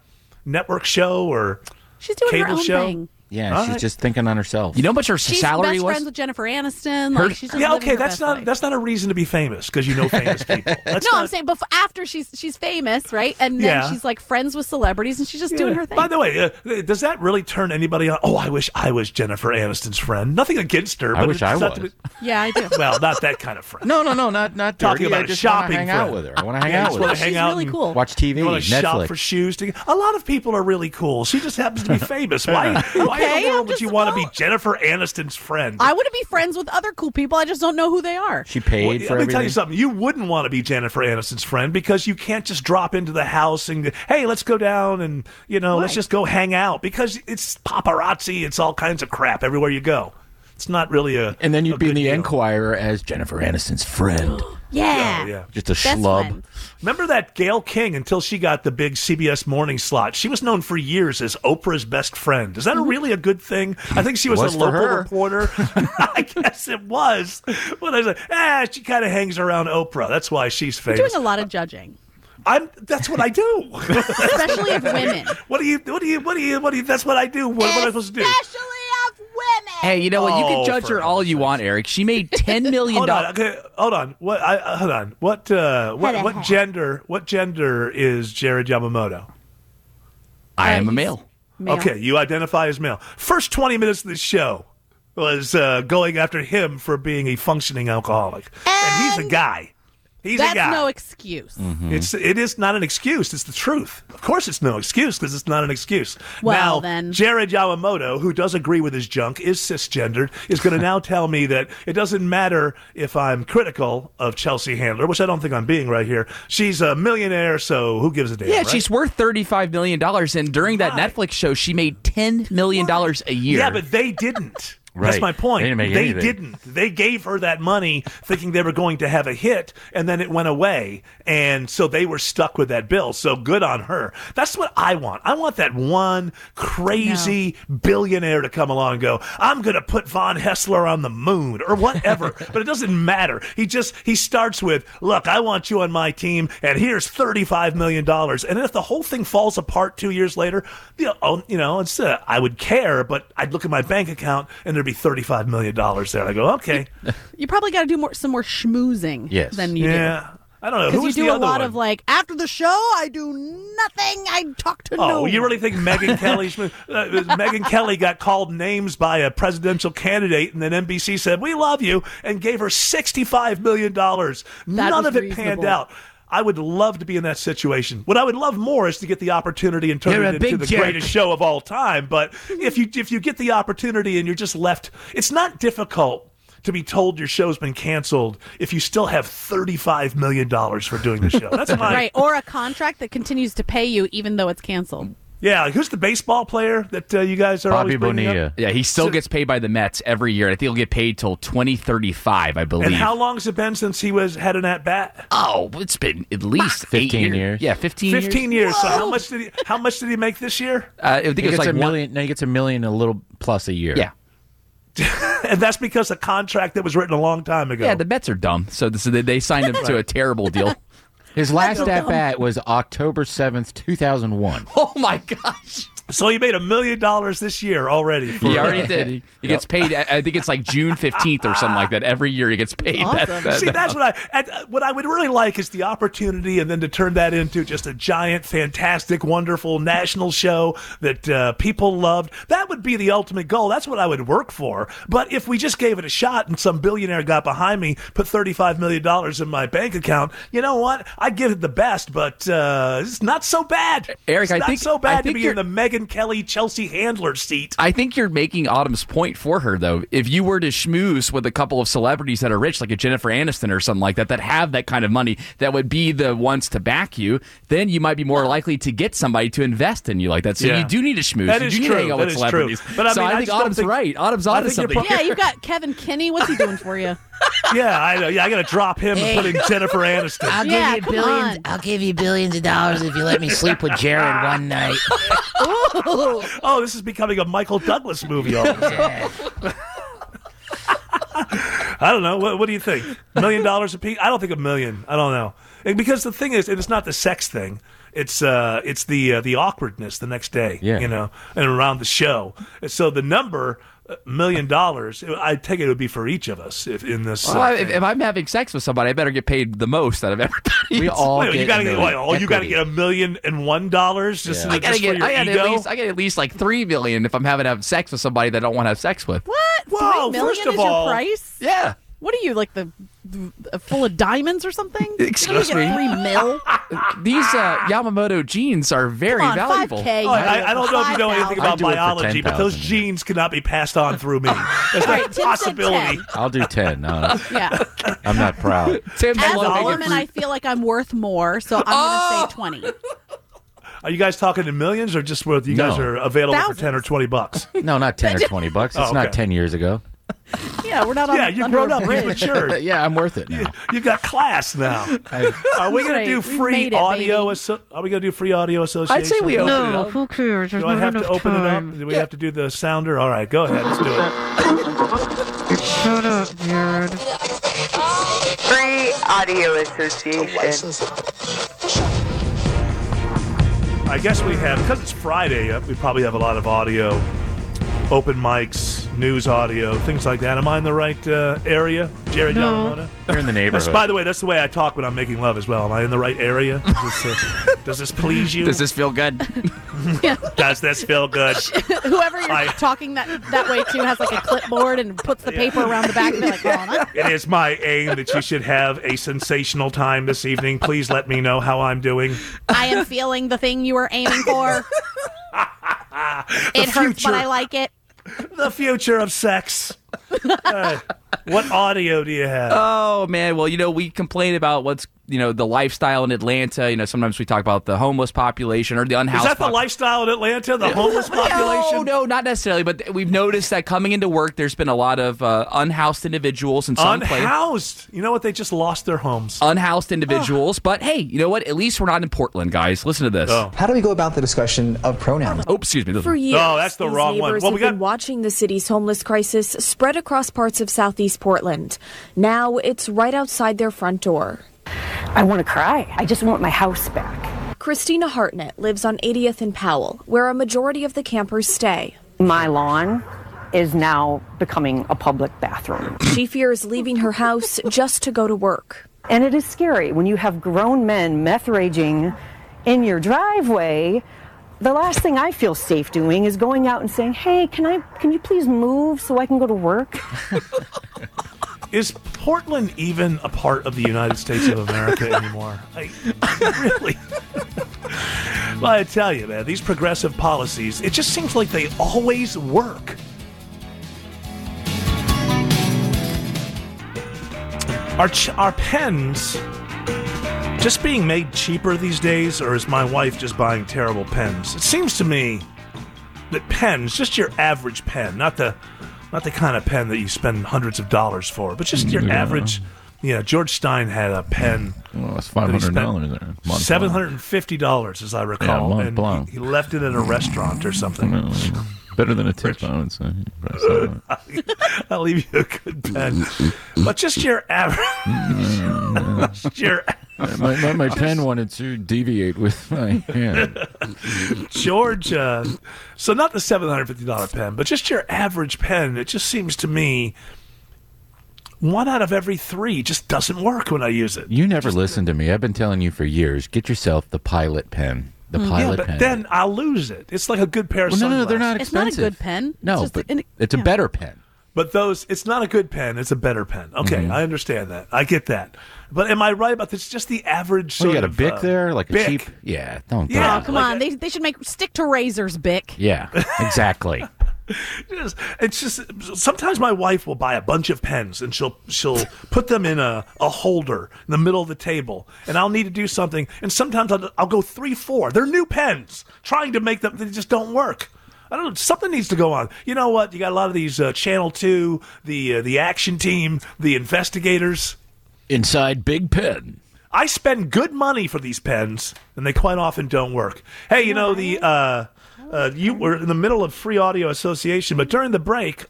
network show or She's doing her cable own show? thing. Yeah, All she's right. just thinking on herself. You know how much her She's salary best was? friends with Jennifer Aniston. Her- Like, she's just Yeah, okay, her that's not life. that's not a reason to be famous because you know famous people. That's no, not, I'm saying before after she's she's famous, right? And then Yeah. she's like friends with celebrities, and she's just Yeah. doing her thing. By the way, uh, does that really turn anybody on? Oh, I wish I was Jennifer Aniston's friend. Nothing against her. I but wish it's I to was. be- yeah, I do. well, not that kind of friend. No, no, no, not not Talking dirty. about I a just wanna shopping hang out with her. I want to hang Yeah, out with her. hang she's out really cool. Watch TV, You want to shop for shoes? To, a lot of people are really cool. She just happens to be famous. Why? why in Okay, the I'm world would you want to be Jennifer Aniston's friend? I want to be friends with other cool people. I just don't know who they are. She paid Well, for let me everything. tell you something. You wouldn't want to be Jennifer Aniston's friend because you can't just drop into the house and hey, let's go down and you know, let's just go hang out because it's paparazzi. It's all kinds of crap everywhere you go. It's not really a. and then you'd be in the deal. Enquirer as Jennifer Aniston's friend. Yeah. Oh, yeah. Just a Best schlub. friend. Remember that Gayle King until she got the big CBS morning slot? She was known for years as Oprah's best friend. Is that Mm-hmm. really a good thing? I think she was, Was a for local her. reporter. I guess it was. But I was like, ah, she kind of hangs around Oprah. That's why she's You're famous. doing a lot of judging, I'm. That's what I do. especially of women. what do you? What do you? What do you? What do you? That's what I do. What, what am I supposed to do? Especially of women. Hey, you know what? You Oh, can judge for her all you want, Eric. She made ten million Hold on. dollars. Okay, hold on. What? I, uh, hold on. What? Uh, what? What gender? What gender is Jared Yamamoto? I am a male. Male. Okay, you identify as male. First 20 minutes of the show was uh, going after him for being a functioning alcoholic. And, he's a guy. He's That's a guy. no excuse. Mm-hmm. It's it is not an excuse. It's the truth. Of course, it's no excuse because it's not an excuse. Well, now, then. Jared Yamamoto, who does agree with his junk, is cisgendered, is going to now tell me that it doesn't matter if I'm critical of Chelsea Handler, which I don't think I'm being right here. She's a millionaire, so who gives a damn? Yeah, right? she's worth thirty-five million dollars, and during that Why? Netflix show, she made ten million dollars a year. Yeah, but they didn't. That's my point. They didn't they didn't. They gave her that money thinking they were going to have a hit, and then it went away. And so they were stuck with that bill. So good on her. That's what I want. I want that one crazy billionaire to come along and go, I'm going to put Von Haessler on the moon or whatever. but it doesn't matter. He just, he starts with, look, I want you on my team, and here's $35 million. And if the whole thing falls apart two years later, you know, oh, you know it's, uh, I would care, but I'd look at my bank account and there'd be $35 million there. And I go, okay. You probably got to do more some more schmoozing Yes. than you do. Yeah. I don't know. Who Because you do the a other lot one? of like after the show, I do nothing. I talk to no. Oh, you really think Megan Kelly? Uh, Megyn Kelly got called names by a presidential candidate, and then NBC said, "We love you," and gave her sixty-five million dollars. None was of it panned out. I would love to be in that situation. What I would love more is to get the opportunity and turn You're it into the jerk. greatest show of all time. But mm-hmm. if you if you get the opportunity and you're just left, it's not difficult to be told your show's been canceled if you still have thirty-five million dollars for doing the show. That's my right or a contract that continues to pay you even though it's canceled. Yeah, who's the baseball player that uh, you guys are always bringing up? Yeah, he still So- gets paid by the Mets every year. I think he'll get paid till 2035, I believe. And how long has it been since he was had an at bat? Oh, it's been at least 15 eight years. Yeah, 15 years. Fifteen years. So how much did he? How much did he make this year? Uh, I think He it's gets like a one- million. No, he gets a million, a little plus a year. Yeah. and that's because a contract that was written a long time ago. Yeah, the Mets are dumb. So, this, they, they signed him to a terrible deal. His last That's at bat was October seventh, two thousand one. Oh my gosh! So he made a million dollars this year already. For, He already did. He, he gets paid. I I think it's like June 15th or something like that. Every year he gets paid. That- that- See, that- that's what I and, uh, what I would really like is the opportunity, and then to turn that into just a giant, fantastic, wonderful national show that uh, people loved. That would be the ultimate goal. That's what I would work for. But if we just gave it a shot, and some billionaire got behind me, put thirty-five million dollars in my bank account, you know what? I'd give it the best, but uh, it's not so bad. Eric, it's I not think- so I bad to be in the Megyn Kelly, Chelsea Handler seat. I think you're making Autumn's point for her, though. If you were to schmooze with a couple of celebrities that are rich, like a Jennifer Aniston or something like that, that have that kind of money, that would be the ones to back you, then you might be more likely to get somebody to invest in you like that. So Yeah. you do need to schmooze. That you is do need to hang out That with is true. celebrities. But I so mean, I I think just Autumn's think- right. Autumn's I onto something. Yeah, you've got Kevin Kinney. What's he doing for you? Yeah, I know. Yeah, I got to drop him and put in Jennifer Aniston. I'll Yeah, give you billions. on. I'll give you billions of dollars if you let me sleep with Jared one night. Oh, this is becoming a Michael Douglas movie all of a sudden. I don't know. What, what do you think? Million dollars a piece? I don't think a million. I don't know. And because the thing is, it's not the sex thing. It's uh, it's the uh, the awkwardness the next day. Yeah. you know, and around the show. And so the number million dollars, I take it would be for each of us if in this. Well, uh, if, if I'm having sex with somebody, I better get paid the most out of everybody. We all Wait, get you gotta a get. million. Wait, oh, you gotta get a million and one dollars just, Yeah. to- I gotta just for get. your I gotta ego. at least. I get at least like three million if I'm having to have sex with somebody that I don't want to have sex with. What? Whoa, Three million first of is all- your price? Yeah. What are you like the, the full of diamonds or something? Excuse me? Three mil. These uh, Yamamoto jeans are very on, valuable. 5K. Oh, I, I don't know if you know anything 5,000. about I'd do it for biology, but those 10,000. genes cannot be passed on through me. There's no right, Tim said possibility. 10. I'll do ten. No, Yeah. I'm not proud. Tim, As how a long- woman, I feel like I'm worth more, so I'm Oh! going to say 20. Are you guys talking in millions or just where you guys No. are available for Thousands. 10 or 20 bucks? No, not ten or twenty bucks. It's Oh, not ten years ago. Yeah, we're not on yeah, you've grown up. You've matured. yeah, I'm worth it now. You've got class now. Are we going to do free it, audio? baby. asso- are we going to do free audio association? I'd say we open it up. who cares? There's Do I not have to open time. it up? Do we have to do the sounder? All right, go ahead. Let's do it. Shut up, Jared. Free Audio Association. I guess we have, because it's Friday, uh, we probably have a lot of audio, open mics, news audio, things like that. Am I in the right uh, area, Jared No. Yamamoto? You're in the That's, neighborhood. by the way, that's the way I talk when I'm making love as well. Am I in the right area? Does this, uh, does this please you? Does this feel good? Does this feel good? Whoever you're I- talking that that way to has like a clipboard and puts the paper around the back and they're like, oh, It is my aim that you should have a sensational time this evening. Please let me know how I'm doing. I am feeling the thing you were aiming for. it hurts, but I like it. The future of sex. Hey, what audio do you have? Oh man, well you know we complain about what's you know the lifestyle in Atlanta. You know sometimes we talk about the homeless population or the unhoused. Is unhoused. that the lifestyle in Atlanta? The homeless population? No, no, not necessarily. But we've noticed that coming into work, there's been a lot of uh, unhoused individuals in some places. Unhoused. You know what? They just lost their homes. Unhoused individuals, but hey, you know what? At least we're not in Portland, guys. Listen to this. Oh. How do we go about the discussion of pronouns? Oh, excuse me. For years, Oh, that's the wrong one. Well, we got- been watching the city's homeless crisis spread across parts of southeast Portland. Now it's right outside their front door. I want to cry. I just want my house back. Christina Hartnett lives on 80th and Powell, where a majority of the campers stay. My lawn is now becoming a public bathroom. She fears leaving her house just to go to work. And it is scary when you have grown men meth raging in your driveway. The last thing I feel safe doing is going out and saying, "Hey, can I can you please move so I can go to work?" Is Portland even a part of the United States of America anymore? I, really? well, I tell you, man, these progressive policies, it just seems like they always work. Our, ch- are pens just being made cheaper these days, or is my wife just buying terrible pens? It seems to me that pens, just your average pen, not the not the kind of pen that you spend hundreds of dollars for, but just your Yeah. average. Yeah, George Stein had a pen. Well, that's that he $500 there. Seven hundred and fifty dollars, as I recall, Mont and Blanc. he, he left it at a restaurant or something. No, better than a tip, I would say. Press that. I'll leave you a good pen, but just your average. just your my, my, my pen wanted to deviate with my hand. George, uh, so not the seven hundred fifty dollar pen, but just your average pen. It just seems to me one out of every three just doesn't work when I use it. You never listen to me. I've been telling you for years. Get yourself the Pilot pen. The Mm. Pilot yeah, but pen. then I'll lose it. It's like a good pair of Well, no, no, no, they're not expensive. It's not a expensive. good pen. No, It's just but an- it's a yeah. better pen. But those, it's not a good pen. It's a better pen. Okay, Mhm. I understand that. I get that. But am I right about this? Just the average. Well, you sort got a of, Bic uh, there, like a Bic. cheap. Yeah, don't. Yeah, oh, come like on. They, they should make stick to razors, Bic. Yeah, exactly. Just- it's just sometimes my wife will buy a bunch of pens and she'll she'll put them in a, a holder in the middle of the table. And I'll need to do something. And sometimes I'll, I'll go three four. They're new pens trying to make them they just don't work. I don't know something needs to go on. You know what? You got a lot of these uh, Channel Two the uh, the action team the investigators. Inside Big Pen. I spend good money for these pens, and they quite often don't work. Hey, you know the uh, uh, you were in the middle of Free Audio Association, but during the break,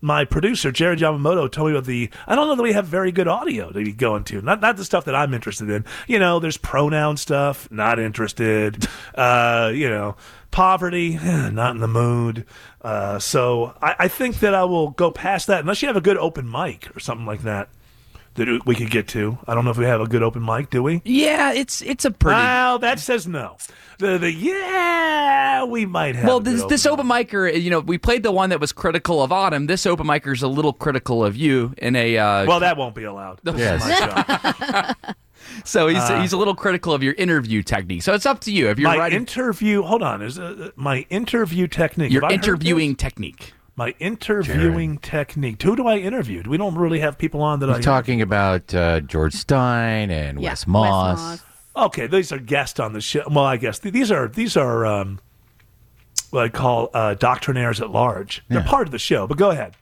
my producer Jared Yamamoto told me about the. I don't know that we have very good audio to be going to. Not not the stuff that I'm interested in. You know, there's pronoun stuff. Not interested. Uh, you know, poverty. Not in the mood. Uh, so I, I think that I will go past that unless you have a good open mic or something like that that we could get to. I don't know if we have a good open mic. Do we? Yeah, it's it's a pretty. Well, that says no. The, the yeah, we might have. well, a good this, this open micer, you know, we played the one that was critical of Autumn. This open micer is a little critical of you in a. Uh, Well, that won't be allowed. This Yes. so he's Uh, he's a little critical of your interview technique. So it's up to you if you're my writing interview. Hold on, is uh, my interview technique? your Have I heard interviewing technique. My interviewing technique. Who do I interview? We don't really have people on that I. We're talking about uh, George Stein and Yeah, Wes Moss. Okay, these are guests on the show. Well, I guess these are these are um, what I call uh, doctrinaires at large. They're part of the show. But go ahead.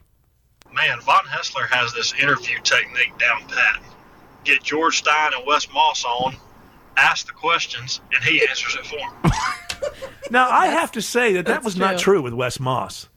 Man, Von Haessler has this interview technique down pat. Get George Stein and Wes Moss on, ask the questions, and he answers it for him. Now I have to say that that that's was not true. true with Wes Moss.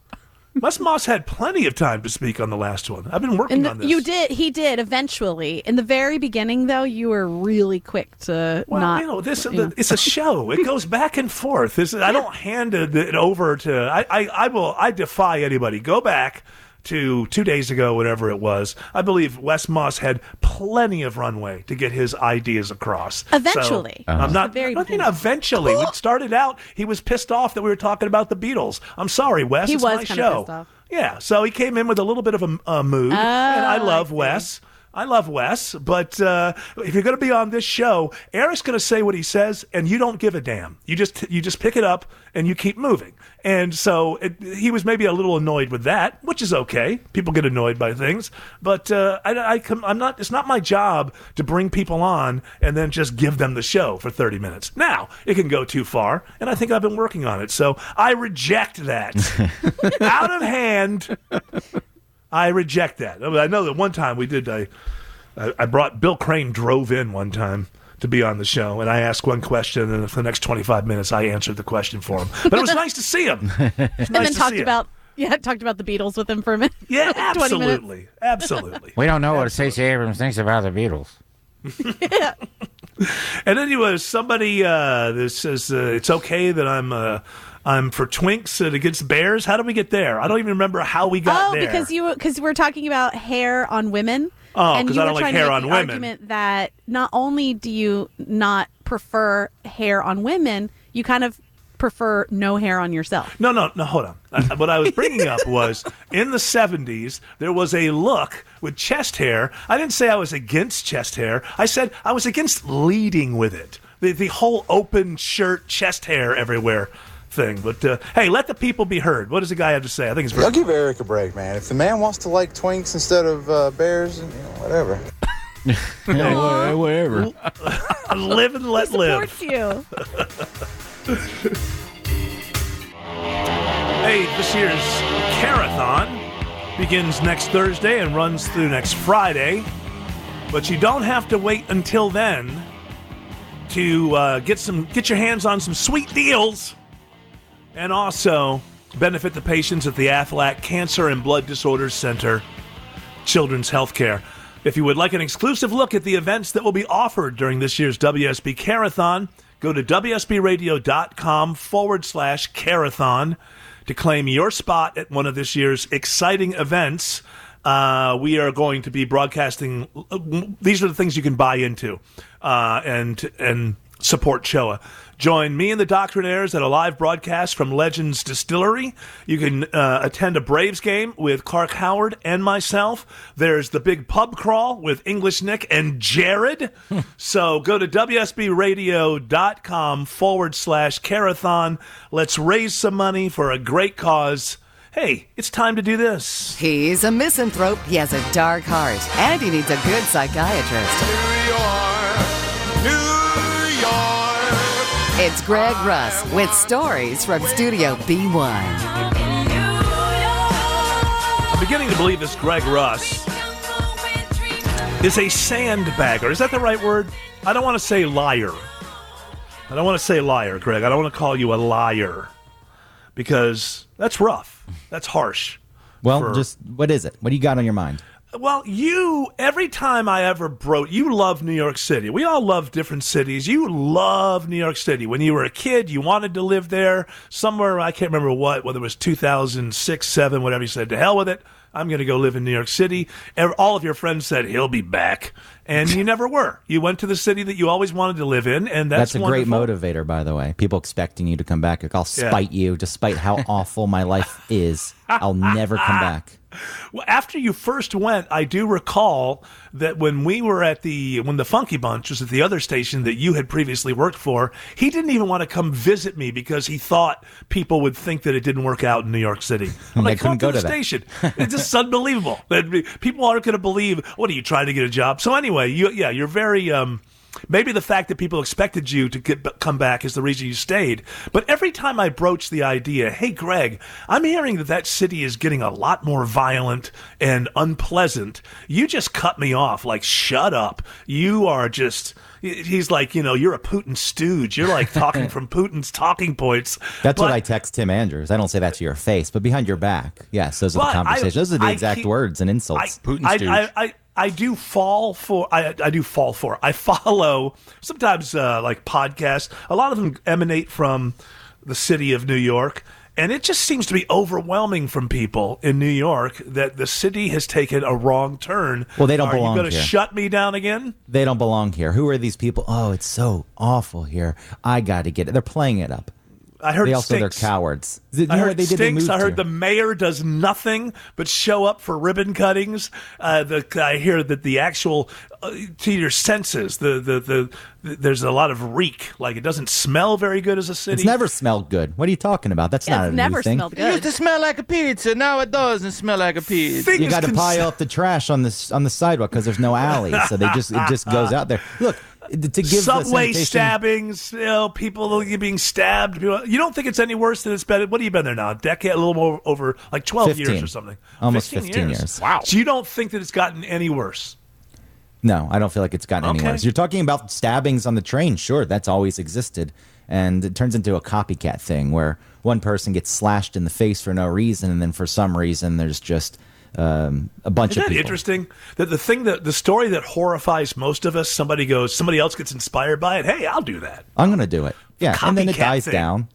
Wes Moss had plenty of time to speak on the last one. I've been working And on this. you did. He did eventually. In the very beginning, though, you were really quick to Well, not. you know, this you know. it's a show. It goes back and forth. This, I don't hand it, it over to. I, I, I will. I defy anybody. Go back to two days ago, whatever it was. I believe Wes Moss had plenty of runway to get his ideas across. So, Eventually. I'm Uh-huh. not. Very I mean, eventually. It started out. He was pissed off that we were talking about the Beatles. I'm sorry, Wes. He it's was my show. pissed off. Yeah, so he came in with a little bit of a, a mood, and I Oh, love Wes. I love Wes, but uh, if you're going to be on this show, Eric's going to say what he says, and you don't give a damn. You just you just pick it up and you keep moving. And so it, he was maybe a little annoyed with that, which is okay. People get annoyed by things, but uh, I, I'm not. It's not my job to bring people on and then just give them the show for 30 minutes. Now it can go too far, and I think I've been working on it. So I reject that. Out of hand. I reject that. I, know that one time we did. I, I I brought Bill Crane drove in one time to be on the show, and I asked one question, and for the next twenty five minutes, I answered the question for him. But it was nice to see him. It was and then talked about yeah, talked about the Beatles with him for a minute. Yeah, absolutely, absolutely. We don't know what Stacey Abrams thinks about the Beatles. yeah. And then you was somebody uh, that says uh, it's okay that I'm uh, I'm for Twinks uh, against Bears. How did we get there? I don't even remember how we got oh, there. because you because we're talking about hair on women. Oh, and 'cause you I don't like hair on women. Argument that not only do you not prefer hair on women, you kind of prefer no hair on yourself. No, no, no. Hold on. Uh, what I was bringing up was in the '70s there was a look with chest hair. I didn't say I was against chest hair. I said I was against leading with it. The the whole open shirt, chest hair everywhere thing. But uh, hey, let the people be heard. What does the guy have to say? I think it's very. I'll give Eric a break, man. If the man wants to like Twinks instead of uh, Bears, you know, whatever. Yeah, whatever. live and let live. you. Hey, this year's Carathon begins next Thursday and runs through next Friday. But you don't have to wait until then to uh, get some get your hands on some sweet deals and also benefit the patients at the Aflac Cancer and Blood Disorders Center Children's Healthcare. If you would like an exclusive look at the events that will be offered during this year's WSB Carathon, go to WSBRadio.com forward slash Carathon to claim your spot at one of this year's exciting events. Uh, we are going to be broadcasting. These are the things you can buy into uh, and and support Choa. Join me and the Doctrinaires at a live broadcast from Legends Distillery. You can uh, attend a Braves game with Clark Howard and myself. There's the big pub crawl with English Nick and Jared. so go to WSBRadio.com forward slash Carathon. Let's raise some money for a great cause. Hey, it's time to do this. He's a misanthrope, he has a dark heart, and he needs a good psychiatrist. It's Greg Russ with stories from Studio B1. I'm beginning to believe this Greg Russ is a sandbagger. Is that the right word? I don't want to say liar. I don't want to say liar, Greg. I don't want to call you a liar because that's rough. That's harsh. Well, for- just what is it? What do you got on your mind? Well, you, every time I ever broke, you love New York City. We all love different cities. You love New York City. When you were a kid, you wanted to live there somewhere, I can't remember what, whether it was 2006, 7, whatever you said. To hell with it. I'm going to go live in New York City. All of your friends said, he'll be back. And you never were. You went to the city that you always wanted to live in, and that's, a great motivator, by the way. People expecting you to come back. I'll Yeah. spite you, despite how awful my life is. I'll never come back. Well, after you first went, I do recall that when we were at the when the Funky Bunch was at the other station that you had previously worked for, he didn't even want to come visit me because he thought people would think that it didn't work out in New York City. I'm like, come couldn't go to the that." station. It's just unbelievable. That people aren't going to believe. What are you trying to get a job? So anyway, you yeah, you're very. um Maybe the fact that people expected you to get, come back is the reason you stayed. But every time I broach the idea, hey, Greg, I'm hearing that that city is getting a lot more violent and unpleasant. You just cut me off. Like, shut up. You are just. He's like, you know, you're a Putin stooge. You're like talking from Putin's talking points. That's what I text Tim Andrews. I don't say that to your face, but behind your back. Yes, those are But the I- conversations. Those are the I exact keep- words and insults. I, I, I, I do fall for I, I do fall for I follow sometimes uh, like podcasts. A lot of them emanate from the city of New York, and it just seems to be overwhelming from people in New York that the city has taken a wrong turn. Well, they don't Are belong you going to here. shut me down again? They don't belong here. Who are these people? Oh, it's so awful here. I got to get it. They're playing it up. I heard they also stinks. they're cowards. You know I heard they it did? They stinks. moved I heard to. the mayor does nothing but show up for ribbon cuttings. Uh, the, I hear that the actual uh, to your senses, the, the the the there's a lot of reek. Like it doesn't smell very good as a city. It's never smelled good. What are you talking about? That's not a new thing. It used to smell like a pizza. Now it doesn't smell like a pizza. You got to pile up the trash on the on the sidewalk because there's no alley, so they just it just goes out there. Look, to give the subway sanitation- stabbings, you know, people being stabbed. People, you don't think it's any worse than it's been? What have you been there now? A decade, a little more over, like twelve years or something. Almost 15 years. Wow. So you don't think that it's gotten any worse? No, I don't feel like it's gotten any worse. You're talking about stabbings on the train. Sure, that's always existed. And it turns into a copycat thing where one person gets slashed in the face for no reason, and then for some reason, there's just um, a bunch Isn't of that people. interesting? That the thing that the story that horrifies most of us, somebody goes, somebody else gets inspired by it. Hey, I'll do that. I'm going to do it. Yeah, and then it dies thing. down.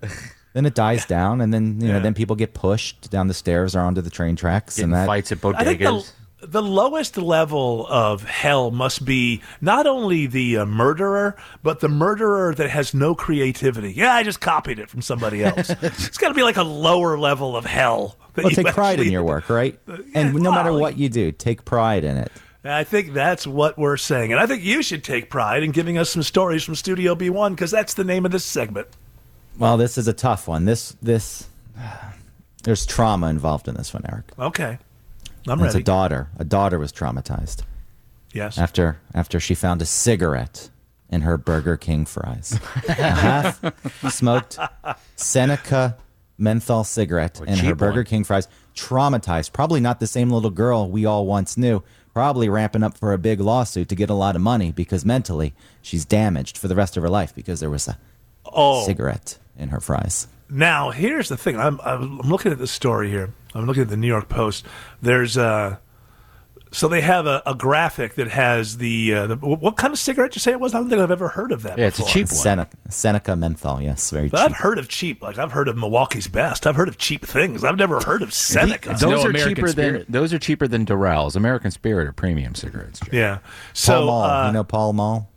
then it dies down, and then you know, then people get pushed down the stairs or onto the train tracks, and that fights at I think the, the lowest level of hell must be not only the uh, murderer, but the murderer that has no creativity. Yeah, I just copied it from somebody else. it's got to be like a lower level of hell. Well, take pride in your work, right? Uh, and no matter what you do, take pride in it. I think that's what we're saying. And I think you should take pride in giving us some stories from Studio B1 because that's the name of this segment. Well, this is a tough one. This this there's trauma involved in this one, Eric. Okay. I'm it's ready. a daughter. A daughter was traumatized Yes. after after she found a cigarette in her Burger King fries. half uh-huh. smoked Seneca menthol cigarette and her Burger one. King fries. Traumatized. Probably not the same little girl we all once knew. Probably ramping up for a big lawsuit to get a lot of money because mentally she's damaged for the rest of her life because there was a Oh. cigarette in her fries. Now, here's the thing. I'm, I'm looking at the story here. I'm looking at the New York Post. There's uh so they have a, a graphic that has the, uh, the what kind of cigarette you say it was? I don't think I've ever heard of that. Yeah, before. It's a cheap one. Seneca, Seneca menthol. Yes, very But cheap. I've heard of cheap. Like I've heard of Milwaukee's Best. I've heard of cheap things. I've never heard of Seneca. Those are cheaper than those are cheaper than Doral's. American Spirit are premium cigarettes. Jay. Yeah. Pall Mall. uh, you know Pall Mall?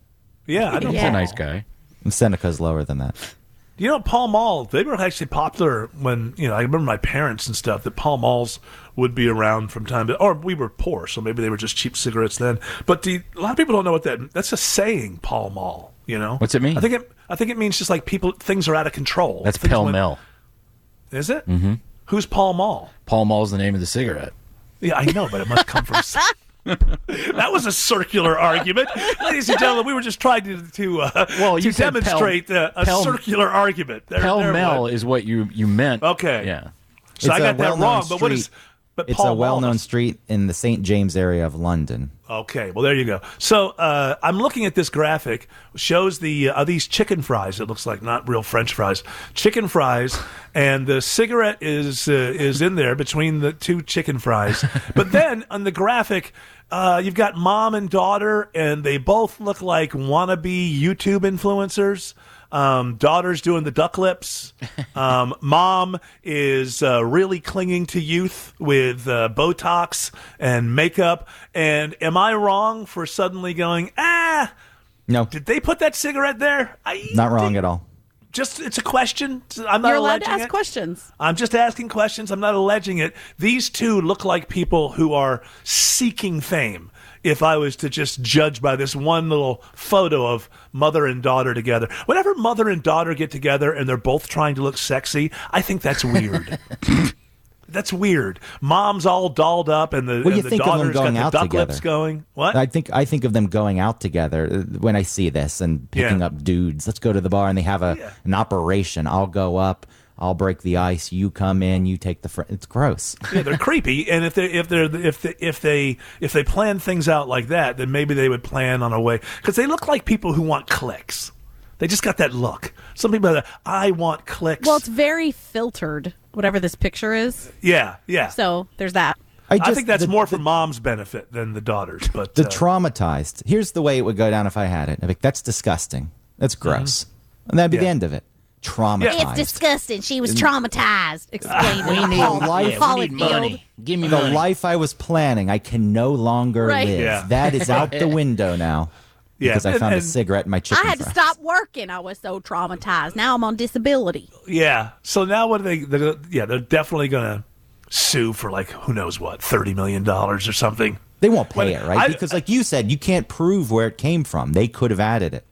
yeah, I know. He's Paul a nice Mall. guy. Seneca's lower than that. You know, Pall Mall, they were actually popular when, you know, I remember my parents and stuff that Pall Malls would be around from time to, or we were poor, so maybe they were just cheap cigarettes then. But the, a lot of people don't know what that, that's a saying, Paul Mall, you know? What's it mean? I think it, I think it means just like people, things are out of control. That's went- Mell. Is it? Mm-hmm. Who's Pall Mall? Pall Mall's the name of the cigarette. Yeah, I know, but it must come from. that was a circular argument, ladies and gentlemen. We were just trying to to uh, Well, to you said Pell- demonstrate uh, a Pell- circular argument. There, Pell there Mell is what you you meant. Okay. Yeah. So I It's a got that wrong. But what is? But it's Paul a well-known street in the St. James area of London. Okay, well there you go. So uh, I'm looking at this graphic. Shows the uh, these chicken fries. It looks like not real French fries. Chicken fries, and the cigarette is uh, is in there between the two chicken fries. But then on the graphic, uh, you've got mom and daughter, and they both look like wannabe YouTube influencers. Um, daughter's doing the duck lips. Um, mom is uh, really clinging to youth with uh, Botox and makeup. And am I wrong for suddenly going, ah, No, did they put that cigarette there? I, not wrong at all. just it's a question. I'm not You're allowed to ask it. questions. I'm just asking questions. I'm not alleging it. These two look like people who are seeking fame. If I was to just judge by this one little photo of mother and daughter together, whenever mother and daughter get together and they're both trying to look sexy, I think that's weird. that's weird. Mom's all dolled up and the, Well, you and the think of them daughter's got the duck together. lips going. What? I think I think of them going out together uh, when I see this and picking Yeah. up dudes. Let's go to the bar and they have a an operation. I'll go up. I'll break the ice. You come in. You take the front. It's gross. yeah, they're creepy, and if they if they're if they, if they if they plan things out like that, then maybe they would plan on a way because they look like people who want clicks. They just got that look. Some people are, I want clicks. Well, it's very filtered, whatever this picture is. yeah, yeah. So there's that. I, just- think that's the- more for mom's benefit than the daughter's. But The uh, traumatized. Here's the way it would go down if I had it. I'd be like, that's disgusting. That's gross. And that'd be the Mm-hmm. End of it. Traumatized. It's disgusting. She was traumatized. Explained We it. need Paul, life. Paul We need money. Give me the life I was planning. I can no longer Right. live. Yeah. That is out the window now. Yeah, because I and- found a cigarette in my chicken I had to stop working. I was so traumatized. Now I'm on disability. Yeah. So now what are they? They're, gonna- yeah, they're definitely going to sue for like who knows what, thirty million dollars or something. They won't pay When it, right? I- because, like you said, you can't prove where it came from. They could have added it.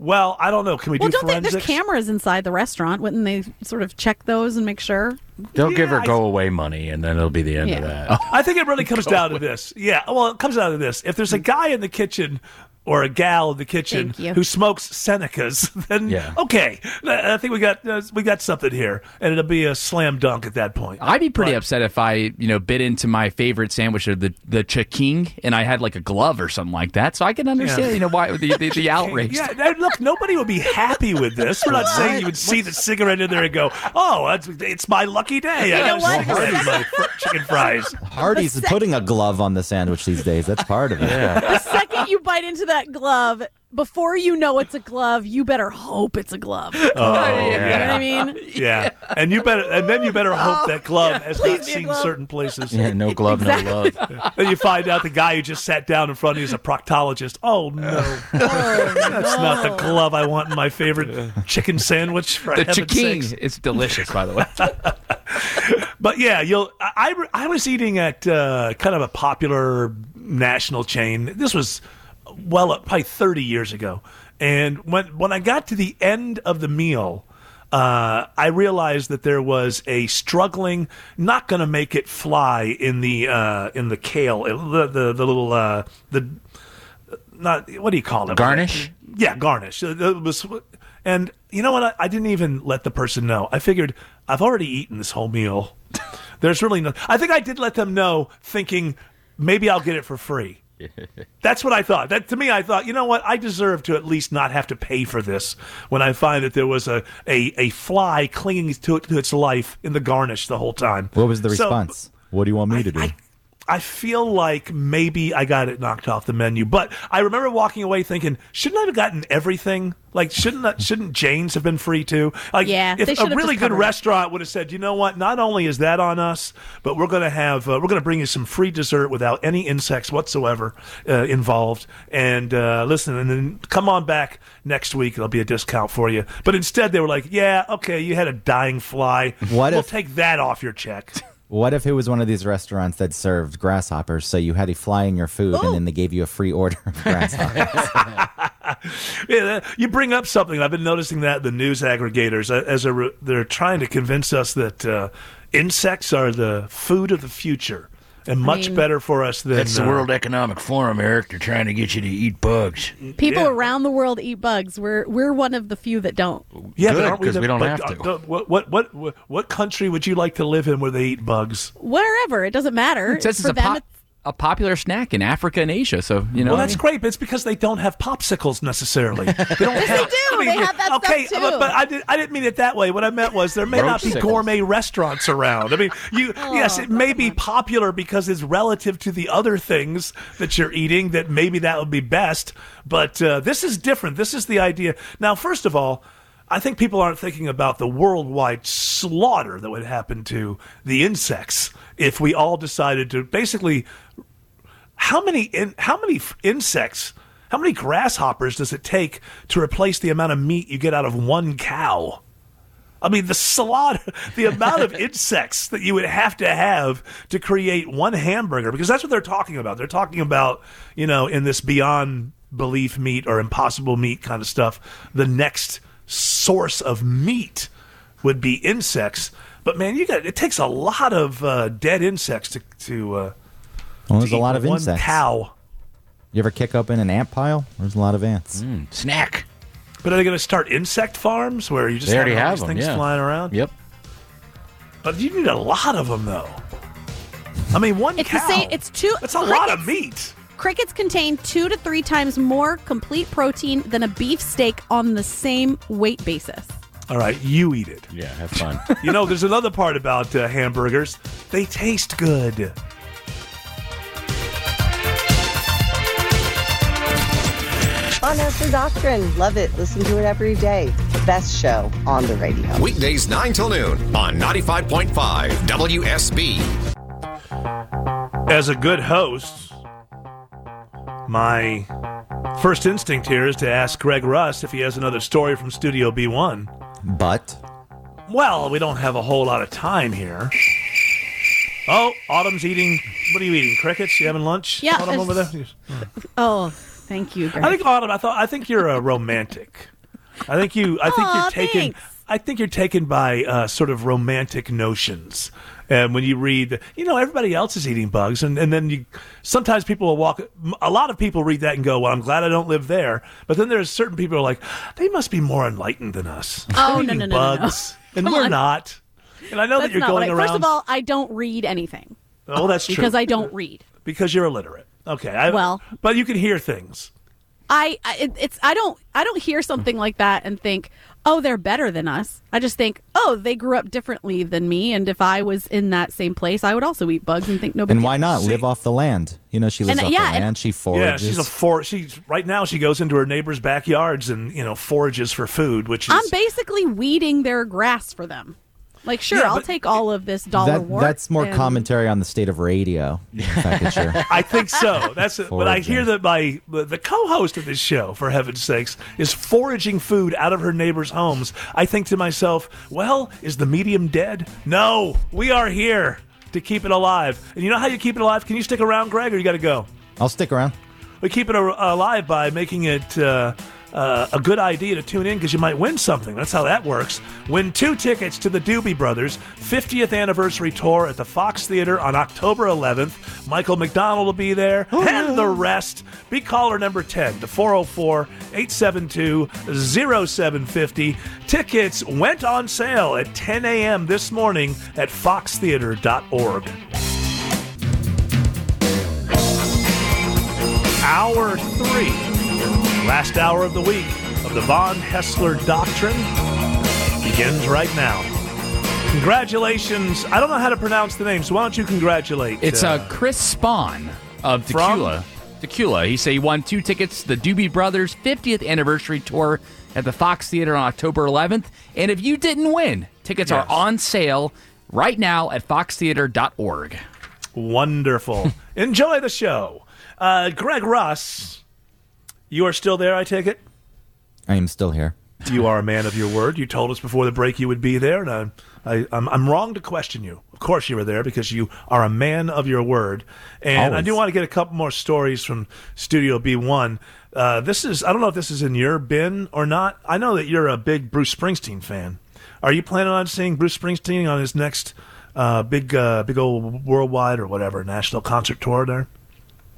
Well, I don't know. Can we Well, do don't they, forensics? there's cameras inside the restaurant. Wouldn't they sort of check those and make sure? They'll give her go away money, and then it'll be the end of that. I think it really comes down to this. Yeah, well, it comes down to this. If there's a guy in the kitchen or a gal in the kitchen who smokes Senecas, then Yeah. okay, I I think we got uh, we got something here, and it'll be a slam dunk at that point. I'd be pretty But- upset if I, you know, bit into my favorite sandwich of the the Ch'King and I had like a glove or something like that. So I can understand, Yeah. you know, why the the, the outrage. Yeah, now, look, nobody would be happy with this. We're not saying you would see the cigarette in there and go, "Oh, it's my lucky day. I You know got a what? cigarette my fr- chicken fries." Hardee's is putting a glove on the sandwich these days. That's part of it. Yeah. The second you bite into that glove, before you know it's a glove, you better hope it's a glove. Oh, You know what I mean? Yeah, and you better, and then you better hope that glove has please not seen certain places. Yeah, no glove, no love. Then you find out the guy who just sat down in front of you is a proctologist. Oh no, that's not the glove I want in my favorite chicken sandwich. For The heaven's Ch'King sakes. is delicious, by the way. But yeah, you'll. I I, I was eating at uh, kind of a popular national chain. This was well probably thirty years ago, and when when I got to the end of the meal. Uh, I realized that there was a struggling, not going to make it fly in the uh, in the kale, the the, the little uh, the not what do you call it? Garnish? Yeah, garnish. Uh, it was, and you know what? I, I didn't even let the person know. I figured I've already eaten this whole meal. There's really no. I think I did let them know, thinking maybe I'll get it for free. That's what I thought. That to me, I thought, you know what? I deserve to at least not have to pay for this. When I find that there was a a, a fly clinging to, it, to its life in the garnish the whole time. What was the So, response? what do you want me to do? I feel like maybe I got it knocked off the menu, but I remember walking away thinking, shouldn't I have gotten everything? Like, shouldn't that, shouldn't Jane's have been free too? Like, Yeah, if should a really good restaurant would have said, you know what? Not only is that on us, but we're going to have uh, we're going to bring you some free dessert without any insects whatsoever uh, involved. And uh, listen, and then come on back next week. There'll be a discount for you. But instead, they were like, yeah, okay, you had a dying fly. What we'll if- take that off your check. What if it was one of these restaurants that served grasshoppers? So you had a fly in your food, and then they gave you a free order of grasshoppers. Yeah, that- you bring up something. I've been noticing that the news aggregators, uh, as a, re- they're trying to convince us that uh, insects are the food of the future and much mean- better for us than That's the uh, World Economic Forum, Eric. They're trying to get you to eat bugs. People Yeah. around the world eat bugs. We're we're one of the few that don't. Yeah, Good, but aren't 'cause the- we don't but, have uh, to. uh, What, what what what what country would you like to live in where they eat bugs? Wherever it doesn't matter. It says it's For a, them, po- it's a popular snack in Africa and Asia. So you know, well, that's great, but it's because they don't have popsicles necessarily. They don't Yes, have. they do. They have that okay, stuff, but, too. but I, did, I didn't mean it that way. What I meant was there may not be gourmet restaurants around. I mean, you yes, it may be popular because it's relative to the other things that you're eating. That maybe that would be best, but uh, this is different. This is the idea. Now, first of all. I think people aren't thinking about the worldwide slaughter that would happen to the insects if we all decided to basically how many in, how many f- insects how many grasshoppers does it take to replace the amount of meat you get out of one cow? I mean the slaughter the amount of insects that you would have to have to create one hamburger because that's what they're talking about. They're talking about you know in this beyond belief meat or impossible meat kind of stuff the next source of meat would be insects but man you got it takes a lot of uh, dead insects to to uh, well, there's to a lot of one insects. cow You ever kick open an ant pile? There's a lot of ants. Snack. But are they going to start insect farms where you just They already all have these them, things yeah. flying around? Yep. But you need a lot of them, though. I mean, one it's cow. the same. It's two. That's a lot of meat. Crickets contain two to three times more complete protein than a beef steak on the same weight basis. All right, you eat it. Yeah, have fun. you know, there's another part about uh, hamburgers. They taste good. Von Haessler Doctrine. Love it. Listen to it every day. The best show on the radio. Weekdays 9 till noon on 95.5 WSB. As a good host, my First instinct here is to ask Greg Russ if he has another story from Studio B1. But Well, we don't have a whole lot of time here. Oh, Autumn's eating. What are you eating? Crickets? You having lunch? Yeah, Autumn over there. Oh, thank you. Greg. I think Autumn. I thought. I think you're a romantic. I think you. I think Aw, you're taken. thanks. I think you're taken by uh, sort of romantic notions. And when you read, you know, everybody else is eating bugs, and, and then you sometimes people will walk. A lot of people read that and go, "Well, I'm glad I don't live there." But then there's certain people who are like, "They must be more enlightened than us." Oh, no, no, no, no, no. bugs, and Come we're on. not. And I know That's that you're going I- around. First of all, I don't read anything oh, that's true because I don't read. because you're illiterate. Okay, I, Well- but you can hear things. I, I it's I don't I don't hear something like that and think, oh, they're better than us. I just think, oh, they grew up differently than me, and if I was in that same place, I would also eat bugs and think nobody. and why not live off the land? You know, she lives And, off yeah, the and- land. She forages. Yeah, she's a for. She's right now. She goes into her neighbors' backyards and you know forages for food, which is I'm basically weeding their grass for them. Like, sure, Yeah, I'll take all of this dollar That- wart. that's more and- commentary on the state of radio. The fact that you're- I think so. That's it. But I hear that my the, the co-host of this show, for heaven's sakes, is foraging food out of her neighbors' homes. I think to myself, well, is the medium dead? No, we are here to keep it alive. And you know how you keep it alive? Can you stick around, Greg, or you got to go? I'll stick around. We keep it alive by making it uh, uh, a good idea to tune in because you might win something. That's how that works. Win two tickets to the Doobie Brothers 50th anniversary tour at the Fox Theater on October 11th. Michael McDonald will be there, and the rest. Be caller number 10 to 404 872 0750. Tickets went on sale at 10 a.m. this morning at foxtheater.org. Hour three, last hour of the week of the Von Haessler Doctrine begins right now. Congratulations. I don't know how to pronounce the name, so why don't you congratulate? It's uh, Chris Spawn of From? Tequila. Tequila. He said he won two tickets to the Doobie Brothers 50th anniversary tour at the Fox Theater on October 11th. And if you didn't win, tickets are on sale right now at foxtheater.org. Wonderful. Enjoy the show. Uh, Greg Russ, you are still there, I take it? I am still here. You are a man of your word. You told us before the break you would be there, and I, I, I'm, I'm wrong to question you. Of course, you were there because you are a man of your word. And I do want to get a couple more stories from Studio B1. Uh, this is, I don't know if this is in your bin or not. I know that you're a big Bruce Springsteen fan. Are you planning on seeing Bruce Springsteen on his next uh, big, uh, big old worldwide or whatever national concert tour there?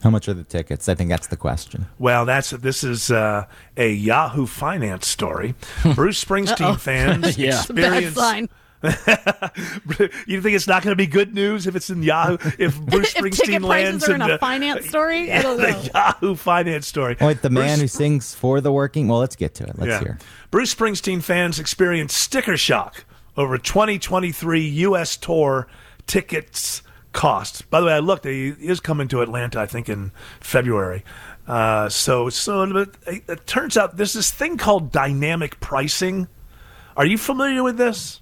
How much are the tickets? I think that's the question. Well, that's this is uh, a Yahoo Finance story. Bruce Springsteen fans Yeah. Experience. you think it's not going to be good news if it's in Yahoo? If Bruce if Springsteen lands are in a the, finance story, know. the Yahoo Finance story. Oh, wait, the man Bruce- who sings for the working. Well, let's get to it. Let's yeah. hear. Bruce Springsteen fans experienced sticker shock over 2023 U.S. tour tickets costs. By the way, I looked; he is coming to Atlanta, I think, in February. Uh, so, so it, it turns out there's this thing called dynamic pricing. Are you familiar with this?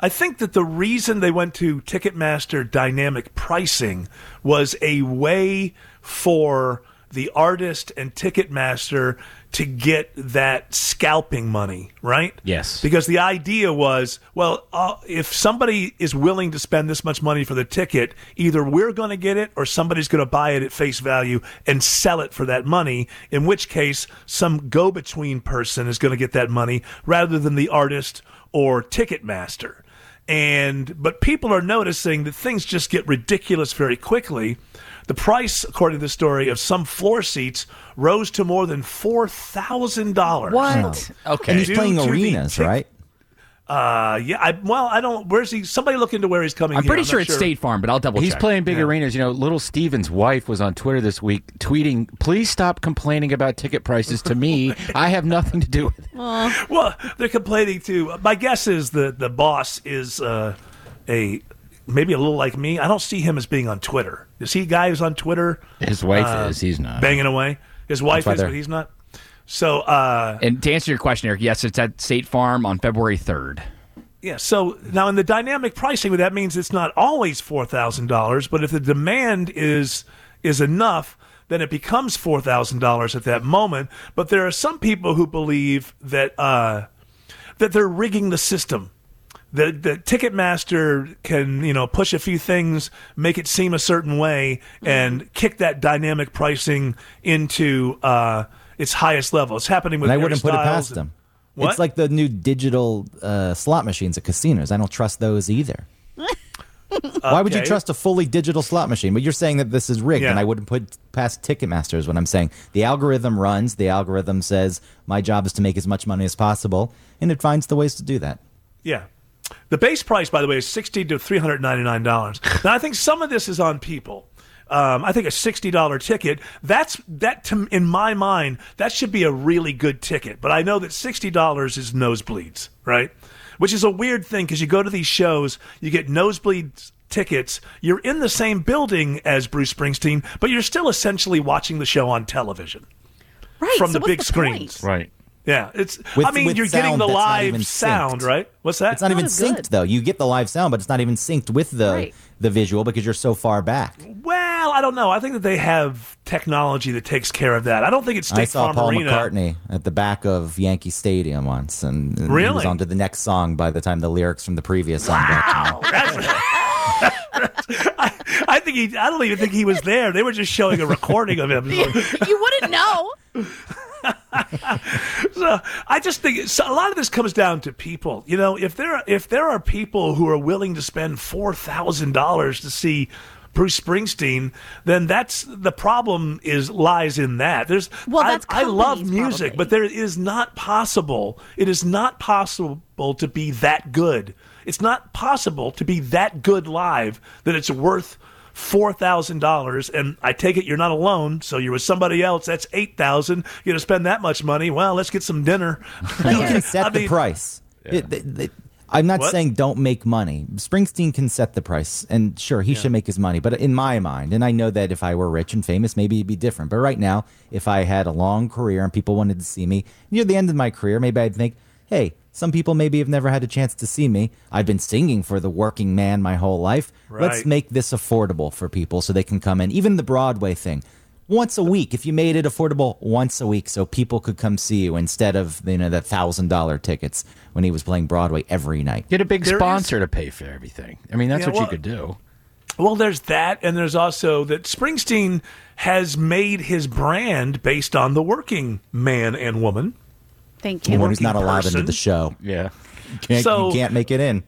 I think that the reason they went to Ticketmaster dynamic pricing was a way for the artist and Ticketmaster to get that scalping money, right? Yes. Because the idea was, well, uh, if somebody is willing to spend this much money for the ticket, either we're going to get it or somebody's going to buy it at face value and sell it for that money, in which case some go between person is going to get that money rather than the artist or Ticketmaster. And but people are noticing that things just get ridiculous very quickly. The price, according to the story, of some floor seats rose to more than four thousand dollars. What? Okay, and he's playing arenas, right? Uh, yeah. I, well, I don't. Where's he? Somebody look into where he's coming. From? I'm here. pretty not sure it's State Farm, but I'll double He's check. playing big Yeah. arenas. You know, little Steven's wife was on Twitter this week tweeting, "Please stop complaining about ticket prices to me. I have nothing to do with it." Well, they're complaining too. My guess is the the boss is uh, a maybe a little like me. I don't see him as being on Twitter. Is he a guy who's on Twitter? His wife Uh, is. He's not. banging away. His wife is, but he's not. So, uh, And to answer your question, Eric, yes, it's at State Farm on February 3rd. yeah. So now in the dynamic pricing, that means it's not always four thousand dollars, but if the demand is is enough, then it becomes four thousand dollars at that moment. But there are some people who believe that uh, that they're rigging the system. The the Ticketmaster can you know push a few things, make it seem a certain way, and kick that dynamic pricing into uh, its highest level. It's happening with And I wouldn't put it past and- them. What? It's like the new digital uh, slot machines at casinos. I don't trust those either. Why would you trust a fully digital slot machine? But you're saying that this is rigged, and I wouldn't put past Ticketmaster is what I'm saying. The algorithm runs. The algorithm says my job is to make as much money as possible, and it finds the ways to do that. Yeah. The base price, by the way, is sixty to three hundred ninety nine dollars. Now, I think some of this is on people. Um, I think a sixty dollar ticket that's that to, in my mind that should be a really good ticket. But I know that sixty dollars is nosebleeds, right? Which is a weird thing because you go to these shows, you get nosebleeds tickets. You're in the same building as Bruce Springsteen, but you're still essentially watching the show on television Right. from so the big the screens. Right. Yeah, it's. With- I mean, you're getting the live sound, synced. right? What's that? It's not even synced though. You get the live sound, but it's not even synced with the Right. the visual because you're so far back. Well, I don't know. I think that they have technology that takes care of that. I don't think it's State I saw Farm Paul Arena. McCartney at the back of Yankee Stadium once, and, and he was Really? on to the next song by the time the lyrics from the previous song got to. I think he. I don't even think he was there. They were just showing a recording of him. you wouldn't know. so I just think so a lot of this comes down to people. You know, if there if there are people who are willing to spend four thousand dollars to see Bruce Springsteen, then that's the problem is lies in that. There's Well, I- that's I, love music, probably. but there is not possible. It is not possible to be that good. It's not possible to be that good live that it's worth four thousand dollars. And I take it you're not alone, so you're with somebody else. That's eight thousand. You're gonna spend that much money. Well, let's get some dinner. You can set I the mean- price. It- it- it- I'm not What? saying don't make money. Springsteen can set the price, and sure, he should make his money. But in my mind, and I know that if I were rich and famous, maybe it'd be different. But right now, if I had a long career and people wanted to see me near the end of my career, maybe I'd think, hey, some people maybe have never had a chance to see me. I've been singing for the working man my whole life. Let's make this affordable for people so they can come in. Even the Broadway thing. Once a week, if you made it affordable once a week, so people could come see you instead of you know the thousand dollar tickets when he was playing Broadway every night. Get a big There is- sponsor to pay for everything. I mean, that's Yeah, what well- you could do. Well, there's that, and there's also that Springsteen has made his brand based on the working man and woman. Thank The you. one who's not working allowed person. into the show. Yeah. You can't, So- you can't make it in.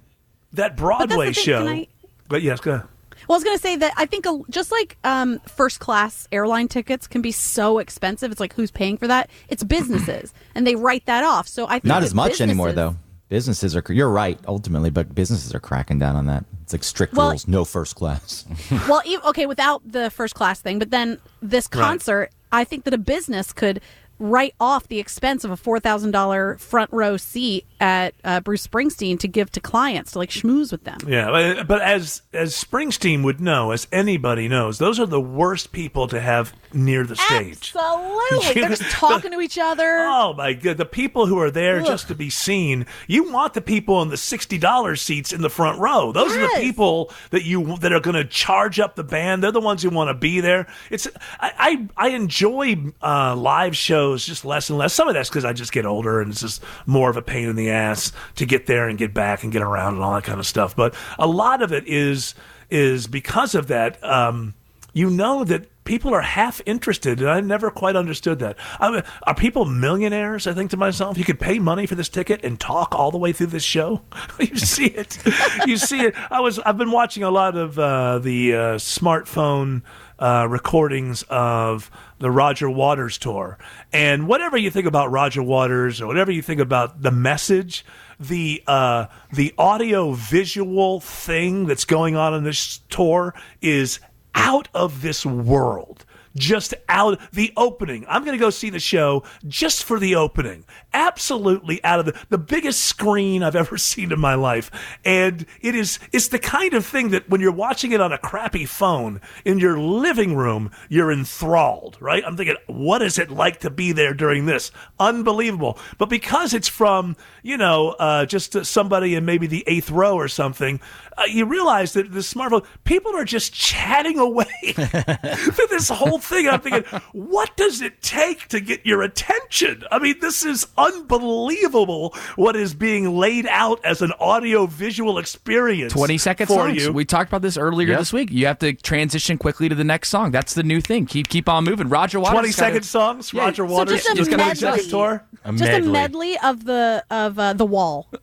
That Broadway thing, show. can I- But yes, go ahead. Well, I was going to say that I think a, just like um, first class airline tickets can be so expensive. It's like who's paying for that? It's businesses, and they write that off. So I think Not as much anymore, though. Businesses are. You're right, ultimately, but businesses are cracking down on that. It's like strict Well- rules, no first class. well, okay, without the first class thing, but then this Right. concert, I think that a business could write off the expense of a four thousand dollar front row seat at uh, Bruce Springsteen to give to clients to like schmooze with them. Yeah, but as as Springsteen would know, as anybody knows, those are the worst people to have near the stage. Absolutely, they're just talking to each other. Oh my god, the people who are there Ugh. just to be seen. You want the people in the sixty dollars seats in the front row. Those are the people that you that are going to charge up the band. They're the ones who want to be there. It's I I, I enjoy uh, live shows just less and less. Some of that's because I just get older and it's just more of a pain in the ass to get there and get back and get around and all that kind of stuff. But a lot of it is is because of that. Um, you know that people are half interested, and I never quite understood that. I are people millionaires? I think to myself, you could pay money for this ticket and talk all the way through this show. you see it, you see it. I was, I've been watching a lot of uh, the uh, smartphone uh, recordings of the Roger Waters tour, and whatever you think about Roger Waters or whatever you think about the message. The uh, the audio visual thing that's going on in this tour is out of this world. Just out the opening. I'm going to go see the show just for the opening. Absolutely out of the the biggest screen I've ever seen in my life. And it is it's the kind of thing that when you're watching it on a crappy phone in your living room, you're enthralled, right? I'm thinking, what is it like to be there during this? Unbelievable. But because it's from, you know, uh, just somebody in maybe the eighth row or something, uh, you realize that the smartphone people are just chatting away through this whole thing. I'm thinking, what does it take to get your attention? I mean, this is unbelievable what is being laid out as an audio visual experience. 20 second for songs. you. We talked about this earlier Yep. this week. You have to transition quickly to the next song. That's the new thing. Keep keep on moving. Roger Waters. 20 gotta- songs. Yeah, Roger so Waters just a is going to medley. adjust tour. Just a medley of the of uh, the wall.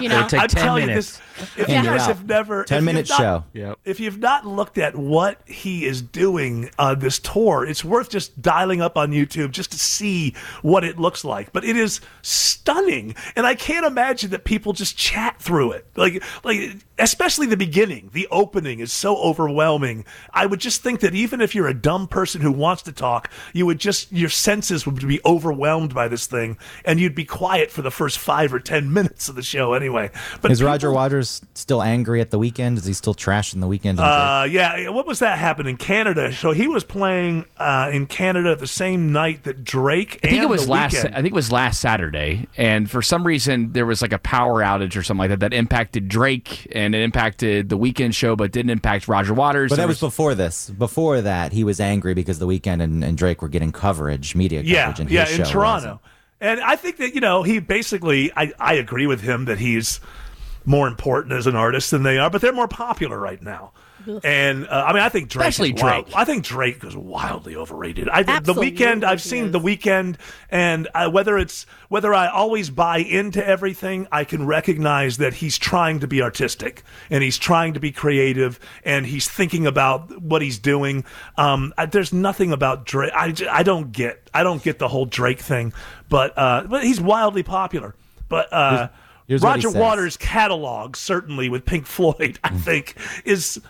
You know, I'm telling you this. If And you you're guys out. have never ten minute not- show. If you've not looked at what he is doing on this tour, it's worth just dialing up on YouTube just to see what it looks like. But it is stunning, and I can't imagine that people just chat through it. Like, like especially the beginning, the opening is so overwhelming. I would just think that even if you're a dumb person who wants to talk, you would just your senses would be overwhelmed by this thing, and you'd be quiet for the first five or ten minutes of the show anyway. But Is Roger Waters still angry at the Weeknd? Is he still trashing the Weeknd? Uh, yeah. What was that happened in Canada? So he was playing uh, in Canada the same night that Drake. I think and it was last. Weeknd- I think it was last Saturday, and for some reason there was like a power outage or something like that that impacted Drake and it impacted the Weeknd show, but didn't impact Roger Waters. But There that was before this. Before that, he was angry because the Weeknd and, and Drake were getting coverage, media yeah, coverage, and yeah, his in Toronto. wasn't. And I think that you know he basically. I I agree with him that he's more important as an artist than they are, but they're more popular right now. And uh, I mean, I think Drake. Especially is wild- Drake. I think Drake is wildly overrated. I think the Weeknd. I've seen is. the Weeknd, and uh, whether it's whether I always buy into everything, I can recognize that he's trying to be artistic and he's trying to be creative and he's thinking about what he's doing. Um, I, there's nothing about Drake. I, j- I don't get. I don't get the whole Drake thing, but uh, but he's wildly popular. But uh, Here's- here's what he Roger. Waters' catalog, certainly with Pink Floyd, I think is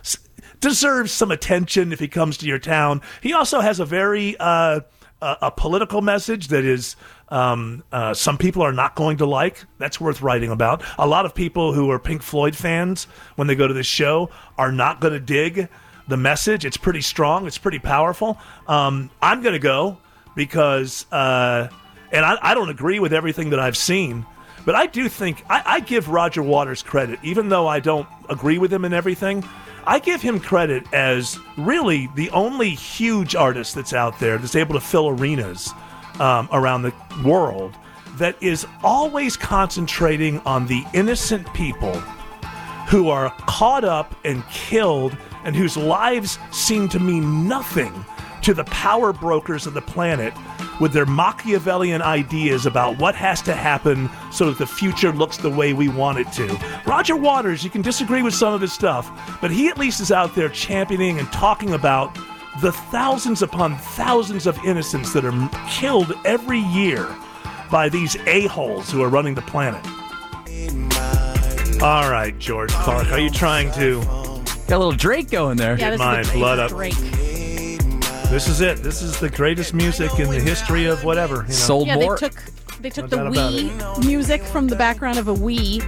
deserves some attention if he comes to your town. He also has a very uh, a, a political message that is um, uh, some people are not going to like. That's worth writing about. A lot of people who are Pink Floyd fans, when they go to this show, are not going to dig the message. It's pretty strong. It's pretty powerful. Um, I'm going to go because, uh, and I, I don't agree with everything that I've seen. But I do think I, I give Roger Waters credit, even though I don't agree with him in everything. I give him credit as really the only huge artist that's out there that's able to fill arenas um, around the world that is always concentrating on the innocent people who are caught up and killed and whose lives seem to mean nothing to the power brokers of the planet with their Machiavellian ideas about what has to happen so that the future looks the way we want it to. Roger Waters, you can disagree with some of his stuff, but he at least is out there championing and talking about the thousands upon thousands of innocents that are killed every year by these a-holes who are running the planet. All right, George Clark, are you trying to Got a little Drake going there. Yeah, get this my is the blood up? Drake. This is it. This is the greatest music in the history of whatever. You know? Sold Yeah, more. they took they took No the doubt Wii music from the background of a Wii,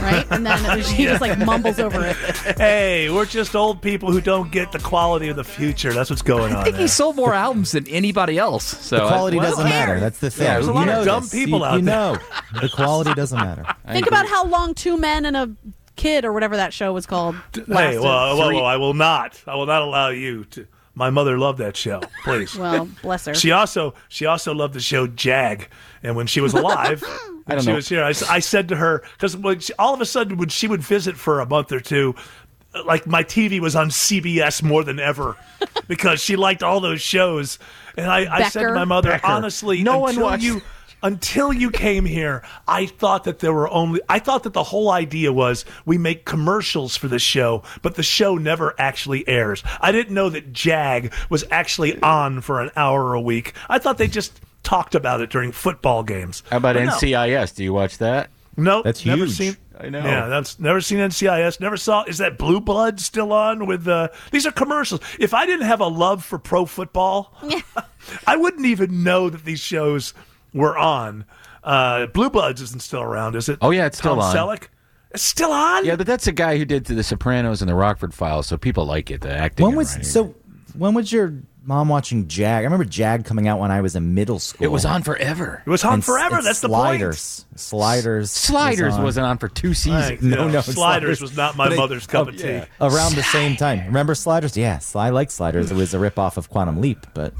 right? And then it was, he just like mumbles over it. hey, we're just old people who don't get the quality of the future. That's what's going on. I think he there. sold more albums than anybody else. So The quality well, doesn't matter. That's the thing. there's a You lot of know dumb this. people you, out you there. know, the quality doesn't matter. Think about how long Two Men and a Kid or whatever that show was called. Hey, lasted. well, whoa, whoa, I will not. I will not allow you to. My mother loved that show. Please. Well, bless her. She also she also loved the show Jag, and when she was alive, when don't she know. was here, I, s- I said to her because all of a sudden when she would visit for a month or two, like my TV was on CBS more than ever because she liked all those shows, and I, I said to my mother, Becker. honestly, No one until watched- you. Until you came here, I thought that there were only. I thought that the whole idea was we make commercials for the show, but the show never actually airs. I didn't know that Jag was actually on for an hour a week. I thought they just talked about it during football games. How about But no. NCIS? Do you watch that? Nope, That's never huge. seen. I know. Yeah, that's never seen NCIS. Never saw. Is that Blue Blood still on? With uh, these are commercials. If I didn't have a love for pro football, I wouldn't even know that these shows were on. Uh, Blue Bloods isn't still around, is it? Oh, yeah, it's still Tom on. Selleck. It's still on. Yeah, but that's the guy who did The Sopranos and The Rockford Files, so people like it. The acting. When was so? When was your mom watching Jag. I remember Jag coming out when I was in middle school. It was on forever. It was on And forever. and That's the point. Sliders. Sliders. Sliders was on. wasn't on for two seasons. Right. No, Yeah, no. Sliders was not my But it- mother's cup of oh, tea. yeah. Around the same time. Remember Sliders? Yes, I like Sliders. It was a ripoff of Quantum Leap, but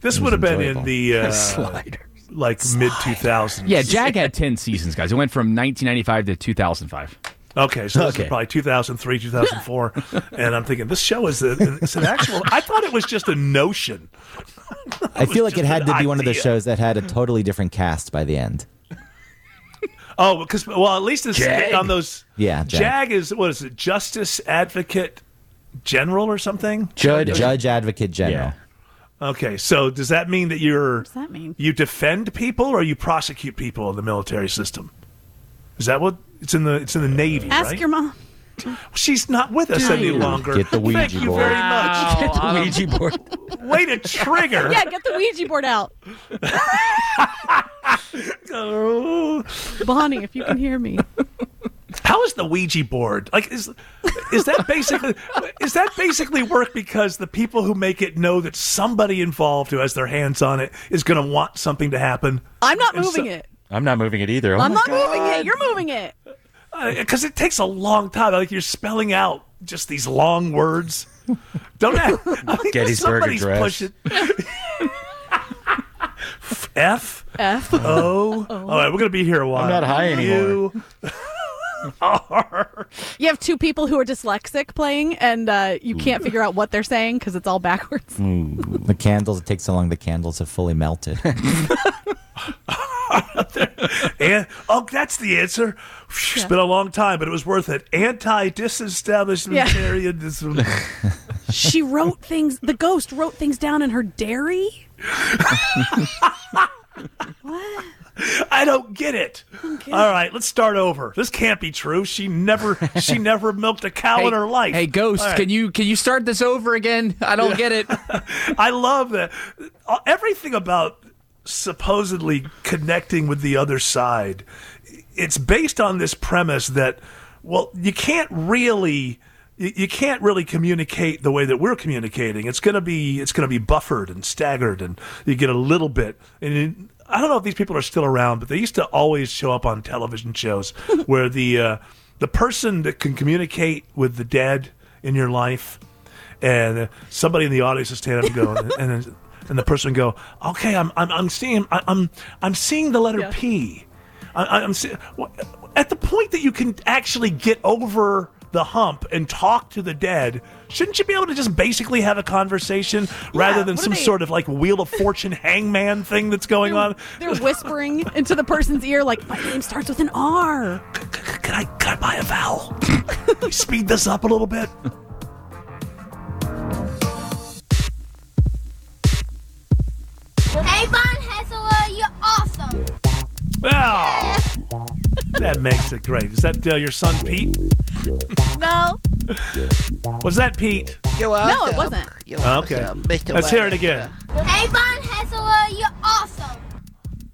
This would have been enjoyable. in the uh, Sliders. Like mid 2000s. Yeah, Jag had 10 seasons, guys. It went from 1995 to 2005. Okay, so this Okay. is probably 2003, 2004, and I'm thinking this show is a, it's an actual. I thought it was just a notion. I feel like it had to be one of the shows that had a totally different cast by the end. Oh, because well, at least it's Jag. on those. Yeah, Jag. Jag is what is it? Justice Advocate General or something? Judge, Judge Advocate General. Okay, so does that mean that you're does that mean? you defend people or you prosecute people in the military system? Is that what it's in the it's in the uh, Navy? Ask right? your mom. She's not with us any longer. Get the Ouija Thank Ouija you board. very much. Get the Ouija board. Way to trigger. Yeah, get the Ouija board out. Bonnie, if you can hear me. How is the Ouija board? Like is is that basically is that basically work because the people who make it know that somebody involved who has their hands on it is going to want something to happen? I'm not And moving so- it. I'm not moving it either. Oh I'm not God. moving it. You're moving it. Because Uh, it takes a long time. Like you're spelling out just these long words. Don't have I mean, Gettysburg somebody's Address. pushing- F F O. All right, we're gonna be here a while. I'm not high anymore. U, R. You have two people who are dyslexic playing, and uh, you can't figure out what they're saying because it's all backwards. The candles, it takes so long the candles have fully melted. And oh, that's the answer. It's been a long time, but it was worth it. Anti-disestablishmentarianism. she wrote things. The ghost wrote things down in her dairy. I don't get it. All right, let's start over. This can't be true. She never, she never milked a cow Hey, in her life. hey, Ghost, right. can you can you start this over again? I don't get it. I love that. Uh, Everything about supposedly connecting with the other side, it's based on this premise that, well, you can't really. You can't really communicate the way that we're communicating. It's gonna be it's gonna be buffered and staggered, and you get a little bit. And I don't know if these people are still around, but they used to always show up on television shows where the uh, the person that can communicate with the dead in your life and uh, somebody in the audience is standing up and go, and then, and the person would go, "Okay, I'm I'm I'm seeing I- I'm I'm seeing the letter P. I, I'm see- at the point that you can actually get over the hump and talk to the dead. Shouldn't you be able to just basically have a conversation rather than some they- sort of like Wheel of Fortune hangman thing that's going on? They're whispering into the person's ear, like, "My name starts with an R." Can I can I buy a vowel? Can we speed this up a little bit? Hey, Von Haessler, you're awesome. Oh, that makes it great. Is that uh, your son Pete? No, Was that Pete? You're no, it wasn't. Okay. Mr. Let's hear it again. Hey, Von Haessler, you're awesome.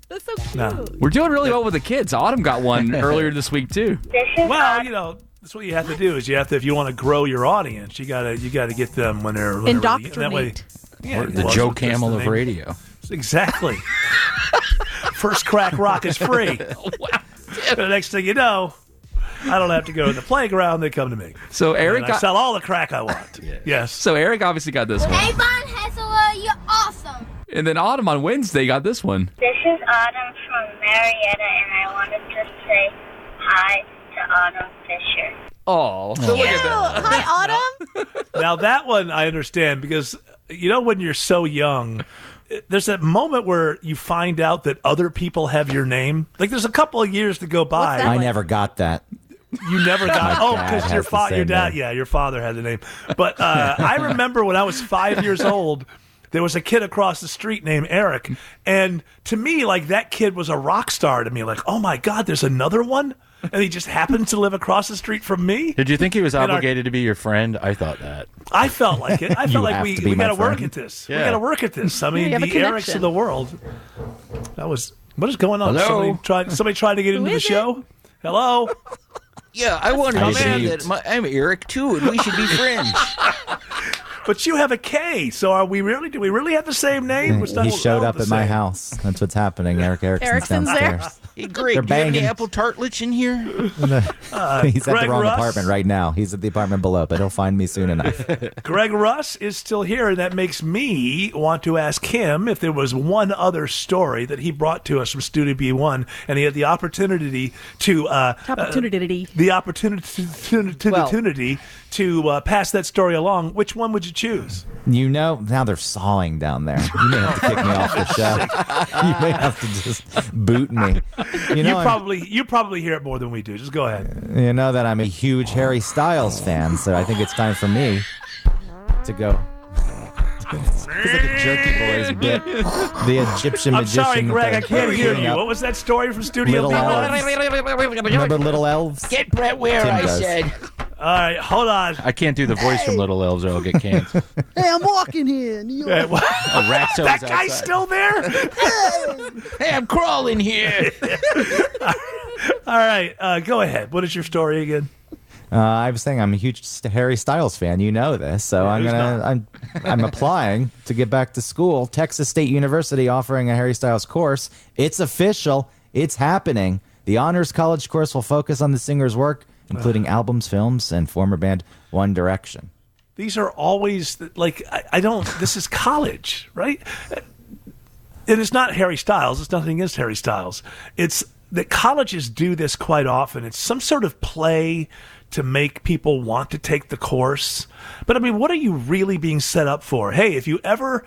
That's so cute. No. We're doing really well with the kids. Autumn got one earlier this week too. Well, you know, that's what you have to do. Is you have to, if you want to grow your audience, you gotta you gotta get them when they're when they're really- that way. Indoctrinate. Yeah, the well, Joe that's the Camel of name. radio. Exactly. First crack rock is free. the next thing you know, I don't have to go to the playground. They come to me. So Eric And I sell all the crack I want. Yes. so Eric obviously got this one, Hey, Von Haessler, you're awesome. and then Autumn on Wednesday got this one. This is Autumn from Marietta, and I wanted to say hi to Autumn Fisher. Oh, so look at that. Hi, Autumn. now that one I understand because you know when you're so young, there's that moment where you find out that other people have your name. Like there's a couple of years to go by. I never got that. You never got My oh because your father, your dad, name. yeah, your father had the name. But uh, I remember when I was five years old, there was a kid across the street named Eric, and to me, like that kid was a rock star to me. Like, oh my god, there's another one, and he just happened to live across the street from me. Did you think he was And our- obligated to be your friend? I thought that. I felt like it. I felt like we, we got to work at this. We got to work at this. I mean, you have the Erics connection. of the world. That was what is going on? Hello? Somebody tried. Somebody tried to get into the show. Hello. Yeah, I wanted to say in. that my, I'm Eric too, and we should be friends. but you have a K. So are we really? Do we really have the same name? We're he showed up the at my house. That's what's happening. Erick Erickson's, Erickson's there? Downstairs. Hey, Greg, They're do you have any apple tartlets in here? Uh, He's at Greg the wrong Russ? apartment right now. He's at the apartment below, but he'll find me soon enough. Greg Russ is still here, and that makes me want to ask him if there was one other story that he brought to us from Studio B1, and he had the opportunity to uh, Opportunity. uh, the opportunity to, opportunity to uh, pass that story along. Which one would you choose? You know, now they're sawing down there. You may have to kick me off the show. You may have to just boot me. You You, know, I'm- probably you probably hear it more than we do. Just go ahead. you know that I'm a huge Harry Styles fan, so I think it's time for me to go. it's like a Jerky Boys bit. The Egyptian I'm magician. sorry, Greg. I can't hear you. up. What was that story from Studio Little B1? Remember Little Elves? Get Brett Ware, Tim I does. said. All right, hold on. I can't do the voice from Little Elves or I'll get canceled. Hey, I'm walking here. and you- Hey, what? A rat's that always guy's outside. still there? Hey, I'm crawling here. All right, uh, go ahead. What is your story again? Uh, I was saying I'm a huge Harry Styles fan. You know this, so I'm who's gonna I'm I'm applying to get back to school. Texas State University offering a Harry Styles course. It's official. It's happening. The honors college course will focus on the singer's work, including albums, films, and former band One Direction. These are always like I, I don't. This is college, right? And it's not Harry Styles. It's nothing against Harry Styles. It's that colleges do this quite often. It's some sort of play to make people want to take the course. But I mean, what are you really being set up for? Hey, if you ever,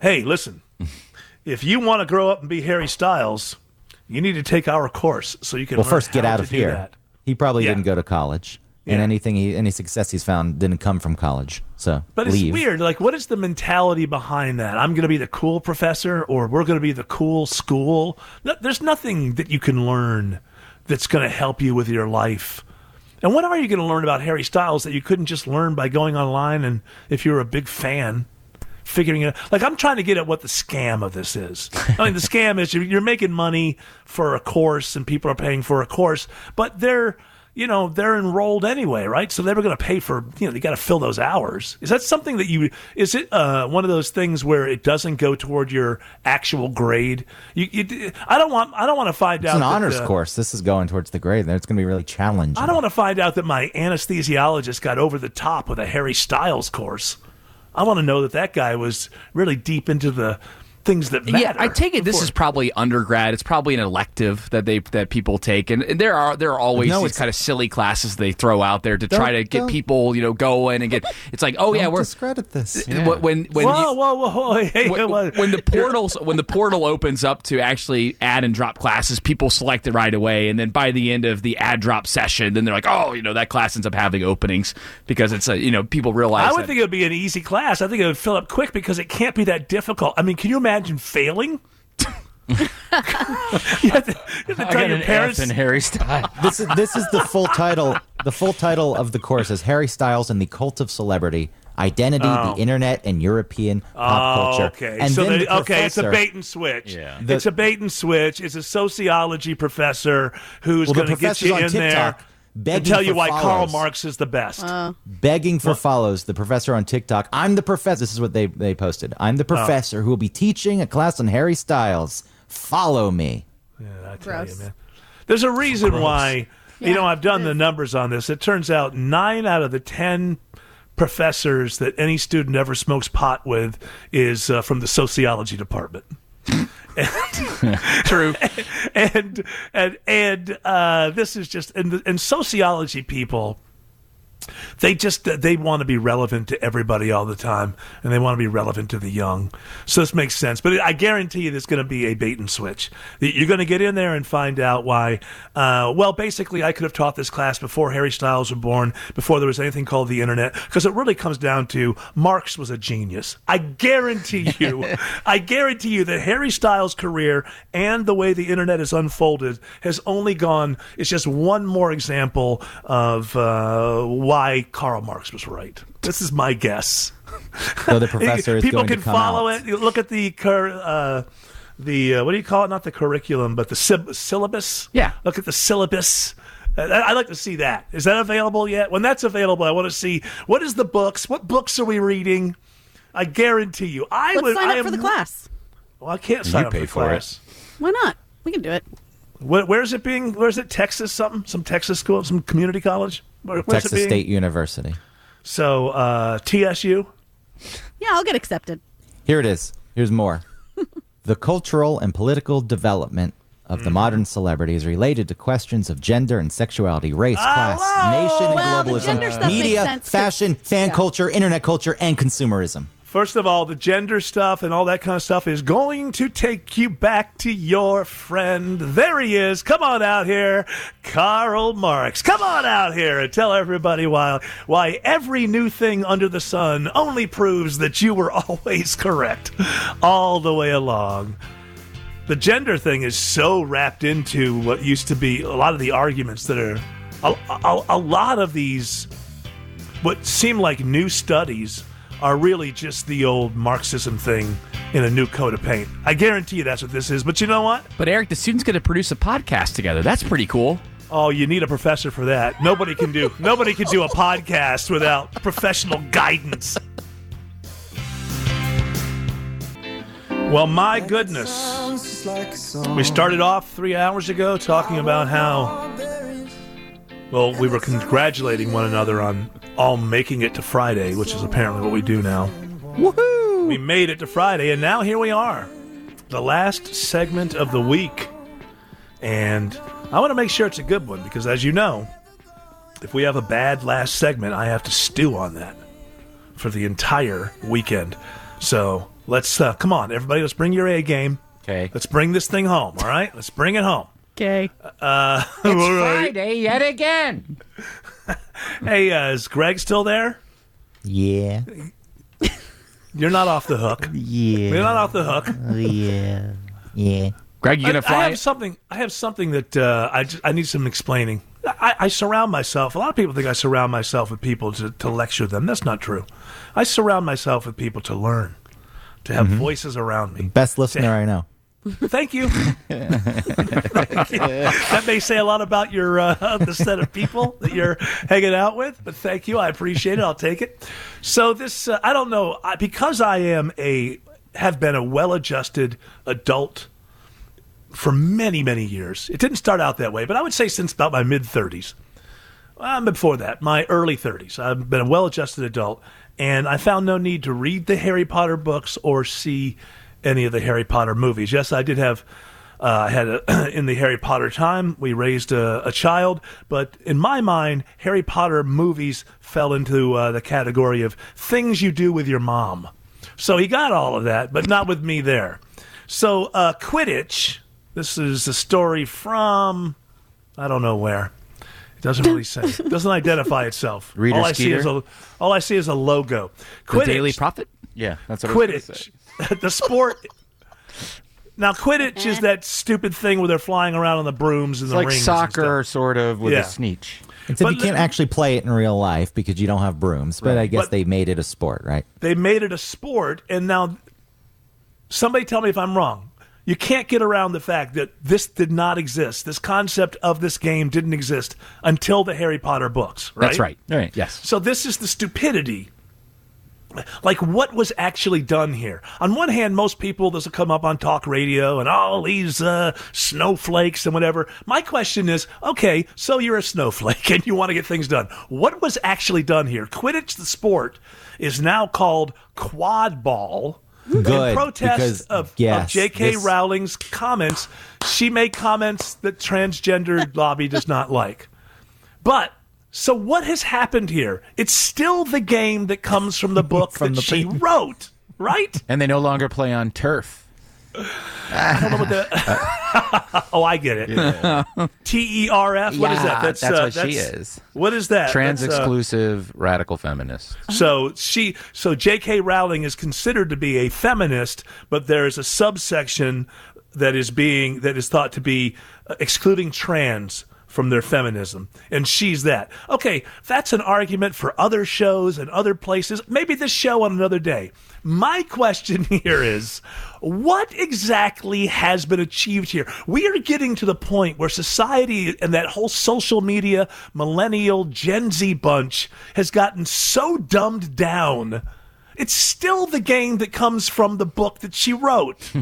hey, listen, if you want to grow up and be Harry Styles, you need to take our course so you can. Well, learn first get out of here. that. He probably Yeah. didn't go to college, and anything he any success he's found didn't come from college. So But leave. it's weird. Like, what is the mentality behind that? I'm going to be the cool professor, or we're going to be the cool school. No, there's nothing that you can learn that's going to help you with your life. And what are you going to learn about Harry Styles that you couldn't just learn by going online and if you're a big fan, figuring it? Out. Like, I'm trying to get at what the scam of this is. I mean, the scam is you're, you're making money for a course and people are paying for a course, but they're you know they're enrolled anyway, right? So they're going to pay for you know they got to fill those hours. Is that something that you is it uh, one of those things where it doesn't go toward your actual grade? You, you I don't want I don't want to find It's out an that, honors uh, course. This is going towards the grade. It's going to be really challenging. I don't want to find out that my anesthesiologist got over the top with a Harry Styles course. I want to know that that guy was really deep into the things that matter. Yeah, I take it this is probably undergrad. It's probably an elective that they that people take, and, and there are there are always No, these kind of silly classes they throw out there to try to get people you know going and get. It's like oh yeah, Don't we're discredit this. when when when whoa, you- whoa, whoa, whoa! Hey, when, when the portals when the portal opens up to actually add and drop classes, people select it right away, and then by the end of the add drop session, then they're like, oh, you know, that class ends up having openings because it's a you know people realize I would that- think it would be an easy class. I think it would fill up quick because it can't be that difficult. I mean, can you imagine failing? you have to, you have to I tell got your an parents. F in Harry Styles. this is this is the full title. The full title of the course is Harry Styles and the Cult of Celebrity: Identity, Oh. the Internet, and European pop Oh, culture. okay. And so then the- the okay, it's a professor- bait and switch. Yeah. it's a bait and switch. It's a sociology professor who's Well, the going to get professor's you on in there TikTok and begging tell you for why Karl. Marx is the best. begging for follows. The professor on TikTok. I'm the professor. This is what they they posted. I'm Oh. the professor who will be teaching a class on Harry Styles. Follow me. I tell you, man. There's a reason Gross. why. You know, I've done the numbers on this. It turns out nine out of the ten professors that any student ever smokes pot with is uh, from the sociology department. True. and and and uh, this is just and, and sociology people they just they want to be relevant to everybody all the time and they want to be relevant to the young. So this makes sense. But i guarantee you there's going to be a bait and switch. You're going to get in there and find out why uh, well basically i could have taught this class before harry styles was born before there was anything called the internet because it really comes down to marx was a genius. I guarantee you i guarantee you that harry styles career and the way the internet has unfolded has only gone it's just one more example of uh, why karl marx was right this is my guess So the professor is people going can to come follow out. it You look at the cur- uh, the uh, what do you call it not the curriculum but the syb- syllabus Yeah. look at the syllabus I- I'd like to see that. Is that available yet? When that's available, I want to see what is the books. What books are we reading? I guarantee you, I Let's would. sign I up for the class. Well, I can't You sign up pay for, the for it. Why not? We can do it. Where, where's it being? Where's it? Texas something? Some Texas school? Some community college? Where, where's Texas it? State University. So uh, TSU. Yeah, I'll get accepted. Here it is. Here's more. the cultural and political development of the modern celebrity is related to questions of gender and sexuality, race, class, nation, and Well, the globalism, gender stuff makes media, sense 'cause- fashion, fan yeah. culture, internet culture, and consumerism. First of all, the gender stuff and all that kind of stuff is going to take you back to your friend. There he is. Come on out here, Karl Marx. Come on out here and tell everybody why why every new thing under the sun only proves that you were always correct all the way along. The gender thing is so wrapped into what used to be a lot of the arguments that are a, a, a lot of these what seem like new studies are really just the old Marxism thing in a new coat of paint. I guarantee you that's what this is. But you know what? But Eric, the students going to produce a podcast together. That's pretty cool. Oh, you need a professor for that. Nobody can do nobody can do a podcast without professional guidance. Well, my goodness. We started off three hours ago talking about how, well, we were congratulating one another on all making it to Friday, which is apparently what we do now. Woohoo! We made it to Friday, and now here we are, the last segment of the week. And I want to make sure it's a good one because, as you know, if we have a bad last segment, I have to stew on that for the entire weekend. So let's uh, come on, everybody. Let's bring your A game. Okay. Let's bring this thing home. All right. Let's bring it home. Okay. Uh, It's all right. Friday yet again. Hey, uh, is Greg still there? Yeah. You're not off the hook. Yeah. You're not off the hook. Yeah. Yeah. Greg, you I, gonna I fly? I have something. I have something that uh, I just, I need some explaining. I, I surround myself. A lot of people think I surround myself with people to, to lecture them. That's not true. I surround myself with people to learn, to have Mhm. voices around me. Best listener I know. Thank you. Thank you. That may say a lot about your uh, the set of people that you're hanging out with, but thank you. I appreciate it. I'll take it. So this, uh, I don't know, I, because I am a have been a well-adjusted adult for many many years. It didn't start out that way, but I would say since about my mid 30s. Uh, before that, my early 30s. I've been a well adjusted adult, and I found no need to read the Harry Potter books or see any of the Harry Potter movies. Yes, I did have. Uh, I had a, in the Harry Potter time, we raised a, a child, but in my mind, Harry Potter movies fell into uh, the category of things you do with your mom. So he got all of that, but not with me there. So uh, Quidditch. This is a story from I don't know where. It doesn't really say. It doesn't identify itself. Reader all I see is a all I see is a logo. The Daily Prophet? Yeah, that's what Quidditch. the sport. Now Quidditch is eh. that stupid thing where they're flying around on the brooms and It's the like rings. and soccer, sort of, with Yeah. a sneech. Except But you can't let- actually play it in real life because you don't have brooms. But Right. I guess But- they made it a sport, right? they made it a sport and now somebody tell me if i'm wrong you can't get around the fact that this did not exist this concept of this game didn't exist until the harry potter books right That's right. Right. Yes. so this is the stupidity like what was actually done here on one hand most people this will come up on talk radio and all these uh, snowflakes and whatever my question is okay so you're a snowflake and you want to get things done what was actually done here quidditch the sport is now called quad ball Good, in protest because, of, of J.K. this- Rowling's comments, she made comments that transgender lobby does not like. But so what has happened here? It's still the game that comes from the book From that the she pa- wrote, right? And they no longer play on turf. I don't know what the. oh, I get it. T E R F. What is that? Yeah, that's uh, what she is. What is that? Trans That's, uh, exclusive radical feminist. So she, so J.K. Rowling is considered to be a feminist, but there is a subsection that is being that is thought to be uh, excluding trans from their feminism, and she's that. Okay, that's an argument for other shows and other places. Maybe this show on another day. My question here is what exactly has been achieved here? We are getting to the point where society and that whole social media, millennial, Gen Z bunch has gotten so dumbed down. It's still the game that comes from the book that she wrote.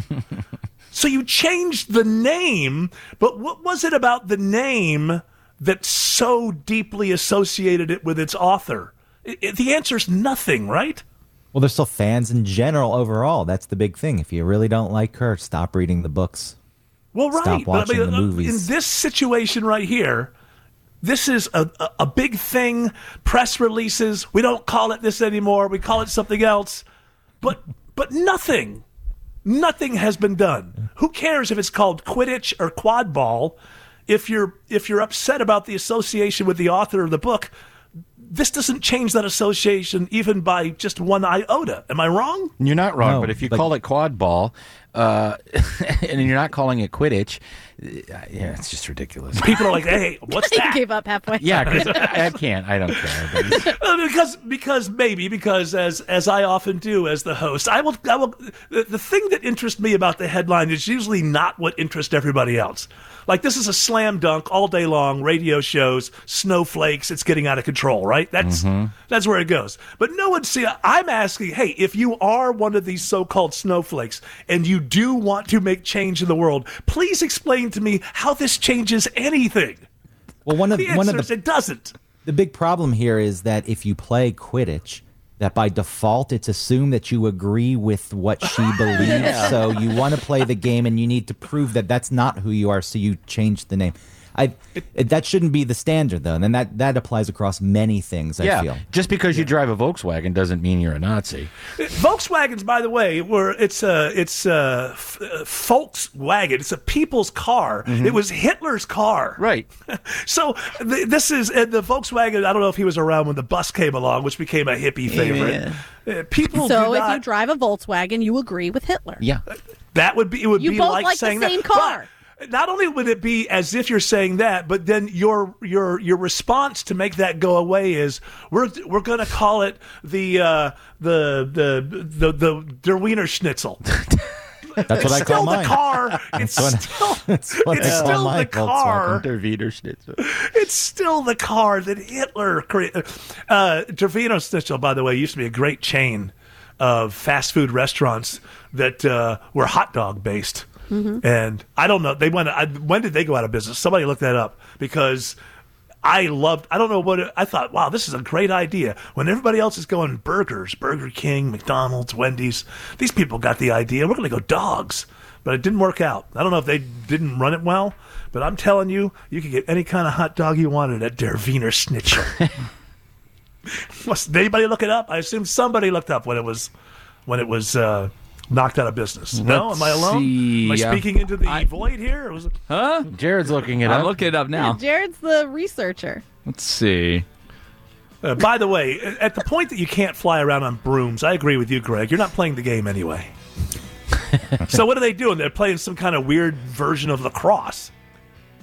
so you changed the name, but what was it about the name that so deeply associated it with its author? I- I- the answer is nothing, right? Well, they're still fans in general overall. That's the big thing. If you really don't like her, stop reading the books. Well, right. Stop watching but, I mean, the uh, movies. In this situation right here, this is a, a, a big thing. Press releases. We don't call it this anymore. We call it something else. But but nothing, nothing has been done. Who cares if it's called Quidditch or Quad Ball? If you're if you're upset about the association with the author of the book, this doesn't change that association even by just one iota. Am I wrong? You're not wrong, No, but if you but- call it quad ball, uh, and you're not calling it Quidditch, uh, yeah, it's just ridiculous. People are like, "Hey, what's He that?" gave up halfway. Yeah, 'cause I, I can't. I don't care. Because because maybe because as as I often do as the host, I will I will the, the thing that interests me about the headline is usually not what interests everybody else. Like this is a slam dunk all day long radio shows, snowflakes, it's getting out of control, right? That's mm-hmm. that's where it goes. But no one see I'm asking, hey, if you are one of these so-called snowflakes and you do want to make change in the world, please explain to me how this changes anything. Well, one of The one of the it doesn't. the big problem here is that if you play Quidditch, that by default it's assumed that you agree with what she believes. Yeah. So you want to play the game, and you need to prove that that's not who you are. So you change the name. I it, that shouldn't be the standard though, and that that applies across many things. I yeah, feel. just because you drive a Volkswagen doesn't mean you're a Nazi. Volkswagens, by the way, were it's a it's a f- uh, Volkswagen. It's a people's car. It was Hitler's car. Right. So th- this is and the Volkswagen. I don't know if he was around when the bus came along, which became a hippie favorite. Uh, people So do if not. you drive a Volkswagen, you agree with Hitler. Yeah. that would be it. Would You be both like, like the saying same that. car. But not only would it be as if you're saying that, but then your your your response to make that go away is we're we're going to call it the uh, the the the the Der Wiener Schnitzel. That's what it's I call the mine. car. It's still it's still the car. Der Wiener Schnitzel. It's still the car that Hitler created. Uh, Der Wiener Schnitzel, by the way, used to be a great chain of fast food restaurants that uh, were hot dog based. And I don't know. They went. I, when did they go out of business? Somebody look that up because I loved. I don't know what it, I thought. Wow, this is a great idea. When everybody else is going burgers, Burger King, McDonald's, Wendy's, these people got the idea. We're going to go dogs, but it didn't work out. I don't know if they didn't run it well, but I'm telling you, you could get any kind of hot dog you wanted at Der Wiener Schnitzel. Must anybody look it up? I assume somebody looked up when it was when it was uh, knocked out of business. No, Let's am I alone? see. Am I Yeah. speaking into the void here? Or was it- Huh? Jared's looking it I'm up. looking it up now. Jared's the researcher. Let's see. Uh, by the way, at the point that you can't fly around on brooms, I agree with you, Greg. You're not playing the game anyway. so what are they doing? They're playing some kind of weird version of lacrosse.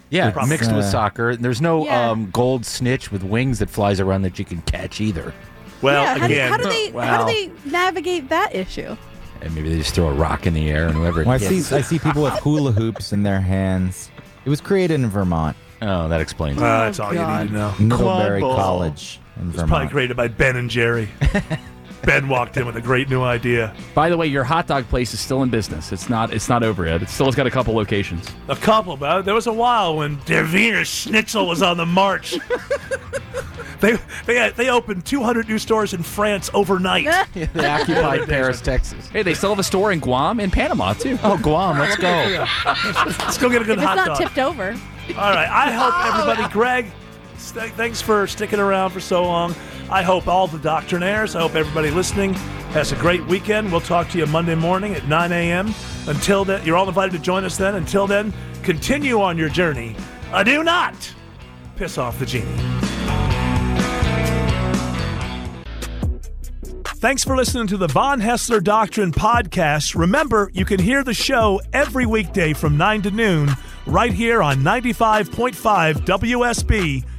Yeah, Probably. mixed with Uh, soccer. There's no Yeah. um, gold snitch with wings that flies around that you can catch either. Well, yeah, how, do, again, how do they how Wow. do they navigate that issue? And maybe they just throw a rock in the air and whoever Well, I see. I see people with hula hoops in their hands. It was created in Vermont, Oh, that explains it. uh, that's all you need to know. Middlebury Quad ball. College in It's probably created by Ben and Jerry. ben walked in with a great new idea. By the way, your hot dog place is still in business. It's not. It's not over yet. It still has got a couple locations. A couple, but there was a while when Der Wiener Schnitzel was on the march. they they had, they opened 200 new stores in France overnight. They occupied Paris, Texas. Hey, they still have a store in Guam and Panama too. Oh, Guam, let's go. Let's go get a good If it's not dog. tipped over. All right. I hope everybody, Greg, st- thanks for sticking around for so long. I hope all the doctrinaires, I hope everybody listening has a great weekend. We'll talk to you Monday morning at 9 a.m. Until then, you're all invited to join us then. Until then, continue on your journey. I do not piss off the genie. Thanks for listening to the Von Haessler Doctrine podcast. Remember, you can hear the show every weekday from 9 to noon right here on 95.5 WSB,